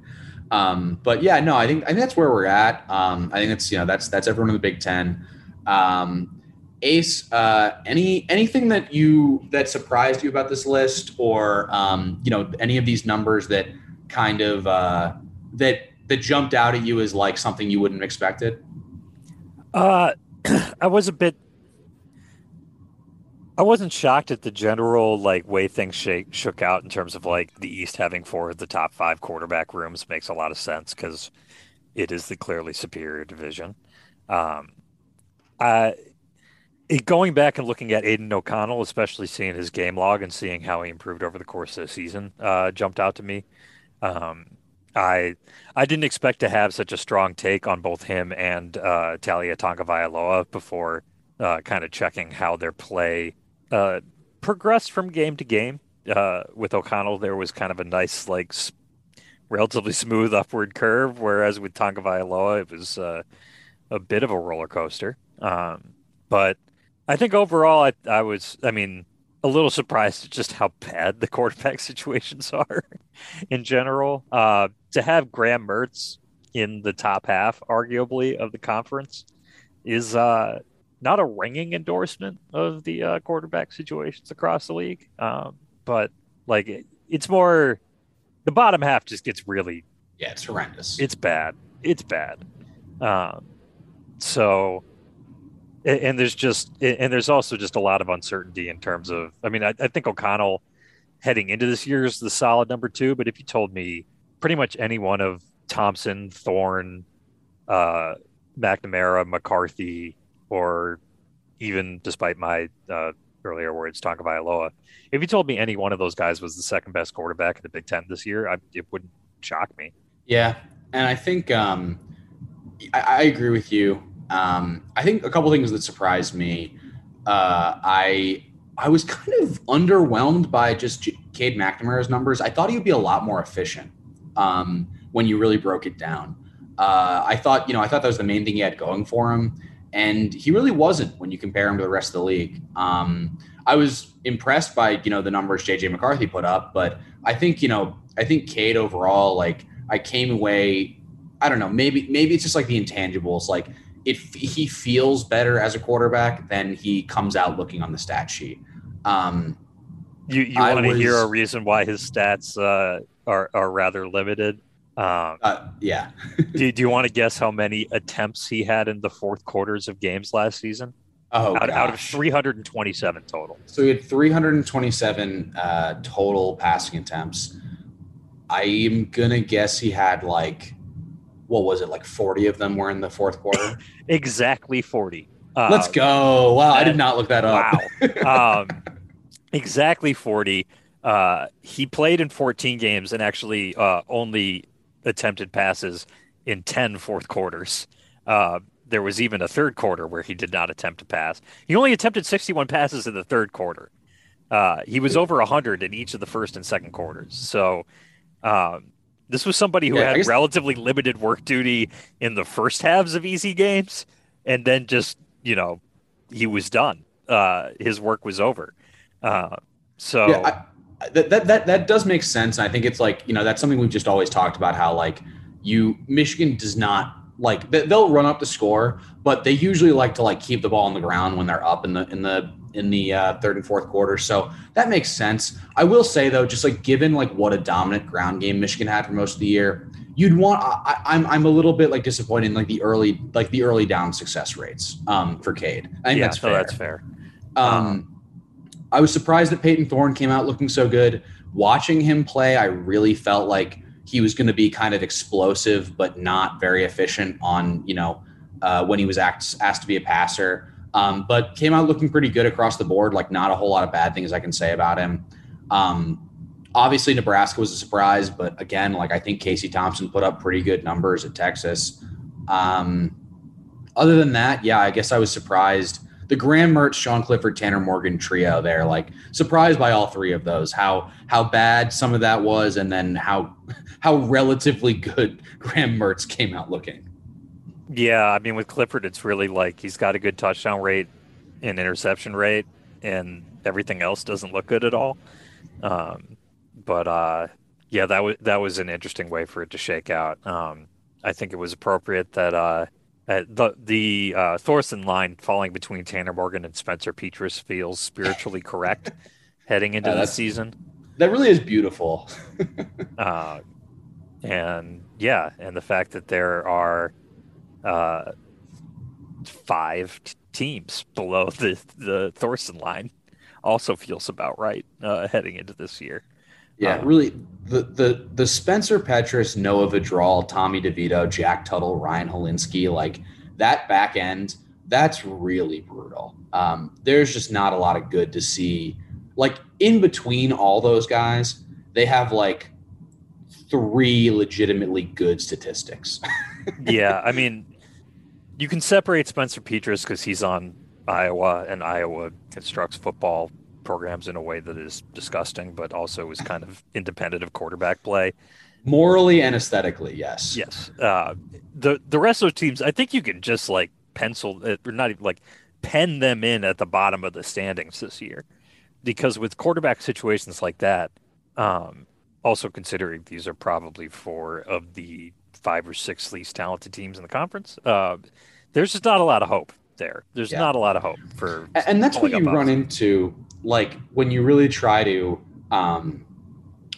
um but yeah no i think i think that's where we're at um i think that's you know that's that's everyone in the big ten um ace uh any anything that you that surprised you about this list or um you know any of these numbers that kind of uh that that jumped out at you as like something you wouldn't have expected Uh, [clears throat] I was a bit. I wasn't shocked at the general like way things shake, shook out in terms of like the East having four of the top five quarterback rooms makes a lot of sense because it is the clearly superior division. Um, I it, going back and looking at Aidan O'Connell, especially seeing his game log and seeing how he improved over the course of the season, uh, jumped out to me. Um, I I didn't expect to have such a strong take on both him and uh, Taulia Tagovailoa before uh, kind of checking how their play uh, progressed from game to game. Uh, with O'Connell, there was kind of a nice, like, s- relatively [laughs] smooth upward curve, whereas with Tagovailoa, it was uh, a bit of a roller coaster. Um, but I think overall, I, I was, I mean, a little surprised at just how bad the quarterback [laughs] situations are in general. Uh, to have Graham Mertz in the top half, arguably, of the conference is uh, not a ringing endorsement of the uh, quarterback situations across the league. Um, but like, it, it's more the bottom half just gets really yeah it's horrendous it's bad. It's bad. Um, so, and, there's just, and there's also just a lot of uncertainty in terms of, I mean, I, I think O'Connell heading into this year is the solid number two, but if you told me pretty much any one of Thompson, Thorne, uh, McNamara, McCarthy, or even despite my uh, earlier words, Tagovailoa, if you told me any one of those guys was the second best quarterback in the Big Ten this year, I, it wouldn't shock me. Yeah, and I think um, I, I agree with you. Um, I think a couple things that surprised me. Uh, I I was kind of underwhelmed by just Cade McNamara's numbers. I thought he would be a lot more efficient um, when you really broke it down. Uh, I thought you know I thought that was the main thing he had going for him, and he really wasn't when you compare him to the rest of the league. Um, I was impressed by you know the numbers JJ McCarthy put up, but I think you know I think Cade overall like I came away. I don't know. Maybe maybe it's just like the intangibles. Like if he feels better as a quarterback then he comes out looking on the stat sheet. Um, You you want to hear a reason why his stats uh, are are rather limited? Um, uh, yeah. [laughs] do, do you want to guess how many attempts he had in the fourth quarters of games last season? Oh, out, out of 327 total. So he had 327 uh, total passing attempts. I'm gonna guess he had like, what was it? Like 40 of them were in the fourth quarter. [laughs] Exactly 40. Uh, Let's go! Wow, I did not look that up. Wow. um, [laughs] exactly 40. Uh, he played in 14 games and actually uh, only attempted passes in 10 fourth quarters. Uh, there was even a third quarter where he did not attempt to pass. He only attempted 61 passes in the third quarter. Uh, he was over 100 in each of the first and second quarters. So um, this was somebody who Yeah, had guess- relatively limited work duty in the first halves of easy games, and then just you know he was done. Uh, his work was over. Uh, so Yeah, I, that, that that that does make sense. And I think it's like you know that's something we've just always talked about how like you Michigan does not like they- they'll run up the score, but they usually like to like keep the ball on the ground when they're up in the in the in the uh, third and fourth quarter. So that makes sense. I will say though, just like given like what a dominant ground game Michigan had for most of the year, you'd want. I, I'm I'm a little bit like disappointed in like the early like the early down success rates um, for Cade. I think yeah, that's no, fair. that's fair. Um, I was surprised that Payton Thorne came out looking so good. Watching him play, I really felt like he was going to be kind of explosive, but not very efficient on, you know, uh, when he was asked, asked to be a passer. Um, but came out looking pretty good across the board. Like, not a whole lot of bad things I can say about him. Um, obviously, Nebraska was a surprise, but again, like, I think Casey Thompson put up pretty good numbers at Texas. Um, other than that, yeah, I guess I was surprised the Graham Mertz, Sean Clifford, Tanner Morgan trio there. Like surprised by all three of those. How how bad some of that was, and then how [laughs] how relatively good [laughs] Graham Mertz came out looking. Yeah, I mean with Clifford, it's really like he's got a good touchdown rate and interception rate, and everything else doesn't look good at all. Um, but uh, yeah, that was that was an interesting way for it to shake out. Um, I think it was appropriate that. Uh, the the uh, Thorson line falling between Tanner Morgan and Spencer Petras feels spiritually correct [laughs] heading into the season. That really is beautiful. [laughs] uh, and yeah, and the fact that there are uh, five t- teams below the the Thorson line also feels about right uh, heading into this year. Yeah, um, really, the the the Spencer Petras, Noah Vedral, Tommy DeVito, Jack Tuttle, Ryan Hilinski, like that back end, that's really brutal. Um, there's just not a lot of good to see. Like in between all those guys, they have like three legitimately good statistics. [laughs] yeah, I mean, you can separate Spencer Petras because he's on Iowa, and Iowa constructs football programs in a way that is disgusting, but also is kind of independent of quarterback play. Morally and aesthetically, yes. Yes. Uh, the the rest of those teams, I think you can just like pencil it, or not even like pen them in at the bottom of the standings this year, because with quarterback situations like that, um, also considering these are probably four of the five or six least talented teams in the conference, uh, there's just not a lot of hope there. There's yeah. not a lot of hope for, and that's what you run into like when you really try to um,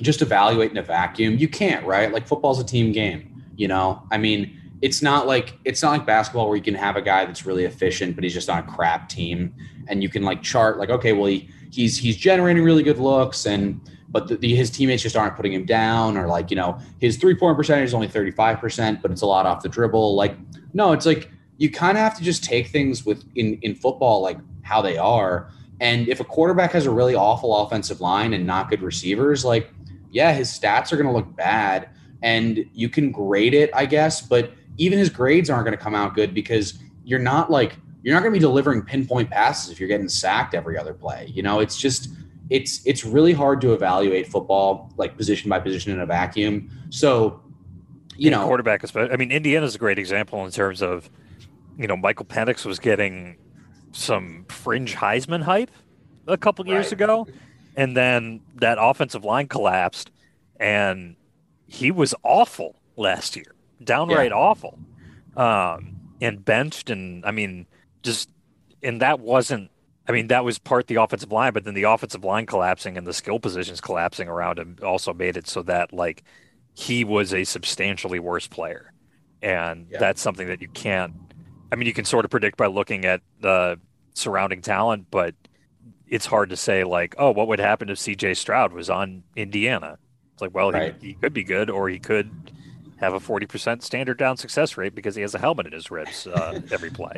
just evaluate in a vacuum, you can't, right? Like football's a team game, you know? I mean, it's not like it's not like basketball where you can have a guy that's really efficient, but he's just on a crap team, and you can like chart like, okay, well he he's he's generating really good looks, and but the, the, his teammates just aren't putting him down, or like you know his three point percentage is only thirty five percent, but it's a lot off the dribble. Like no, it's like you kind of have to just take things with in in football like how they are and if a quarterback has a really awful offensive line and not good receivers, like, yeah, his stats are going to look bad. And you can grade it, I guess, but even his grades aren't going to come out good because you're not like, you're not going to be delivering pinpoint passes if you're getting sacked every other play. You know, it's just, it's it's really hard to evaluate football like position by position in a vacuum. So, you know, quarterback. I mean, Indiana's a great example in terms of, you know, Michael Penix was getting some fringe Heisman hype a couple years right. ago, and then that offensive line collapsed, and he was awful last year, downright yeah. awful, um, and benched, and I mean, just and that wasn't. I mean, that was part the offensive line, but then the offensive line collapsing and the skill positions collapsing around him also made it so that like he was a substantially worse player, and yeah. that's something that you can't I mean, you can sort of predict by looking at the surrounding talent, but it's hard to say like, oh, what would happen if C.J. Stroud was on Indiana? It's like, well, right. he, he could be good, or he could have a 40% standard down success rate because he has a helmet in his ribs uh, [laughs] every play.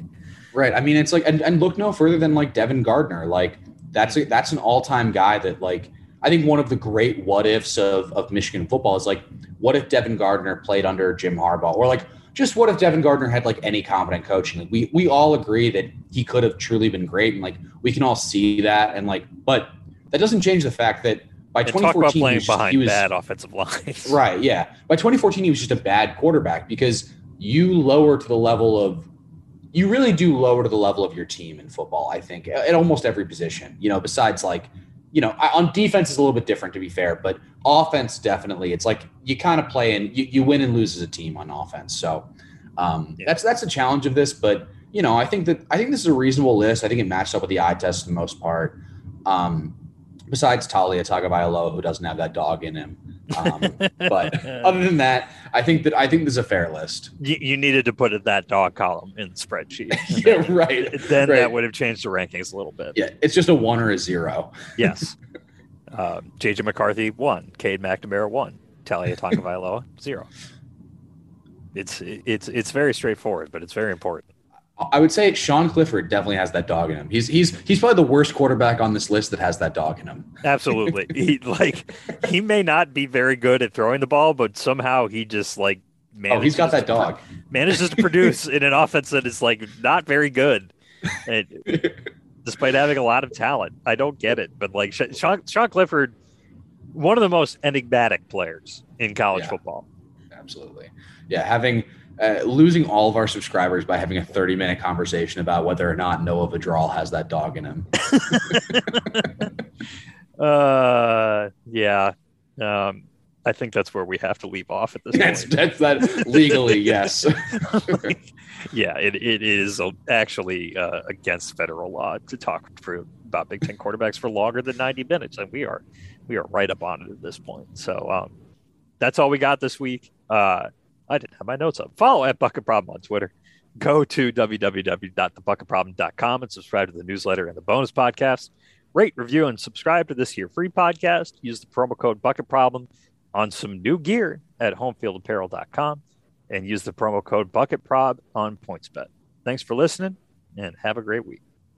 Right. I mean, it's like, and, and look no further than like Devin Gardner. Like that's a, that's an all time guy that like I think one of the great what ifs of of Michigan football is like, what if Devin Gardner played under Jim Harbaugh, or like just what if Devin Gardner had like any competent coaching? Like we we all agree that he could have truly been great, and like we can all see that, and like, but that doesn't change the fact that by and 2014 playing he was, behind he was, bad offensive lines. [laughs] right? Yeah. By 2014, he was just a bad quarterback because you lower to the level of you really do lower to the level of your team in football. I think at almost every position. You know, besides like you know, on defense is a little bit different to be fair, but offense definitely. It's like you kind of play and you, you win and lose as a team on offense. So um, that's that's a challenge of this, but you know, I think that I think this is a reasonable list. I think it matched up with the eye test for the most part. Um, besides Taulia Tagovailoa, who doesn't have that dog in him. Um, [laughs] but other than that, I think that I think this is a fair list. You, you needed to put it that dog column in the spreadsheet. [laughs] yeah, then, right. Then right. that would have changed the rankings a little bit. Yeah, it's just a one or a zero. yes. [laughs] Um, JJ McCarthy one, Cade McNamara one, Taulia [laughs] Tagovailoa zero. It's it's it's very straightforward, but it's very important. I would say Sean Clifford definitely has that dog in him. He's he's he's probably the worst quarterback on this list that has that dog in him. Absolutely. [laughs] he like he may not be very good at throwing the ball, but somehow he just like oh, he's got that dog. Manages to produce in an [laughs] offense that is like not very good. And, despite having a lot of talent. I don't get it, but like Sean, Sean Clifford, one of the most enigmatic players in college Yeah. football. Absolutely. Yeah, having uh, losing all of our subscribers by having a 30 minute conversation about whether or not Noah Vedral has that dog in him. [laughs] Uh, yeah. Um, I think that's where we have to leave off at this That's point. that's that legally, [laughs] yes. [laughs] yeah, it, it is actually uh, against federal law to talk for about Big Ten quarterbacks for longer than 90 minutes, and we are we are right up on it at this point. So um, that's all we got this week. Uh, I didn't have my notes up. Follow at Bucket Problem on Twitter. Go to www.thebucketproblem.com and subscribe to the newsletter and the bonus podcast. Rate, review, and subscribe to this here free podcast. Use the promo code Bucket Problem on some new gear at homefieldapparel.com and use the promo code BucketProb on PointsBet. Thanks for listening and have a great week.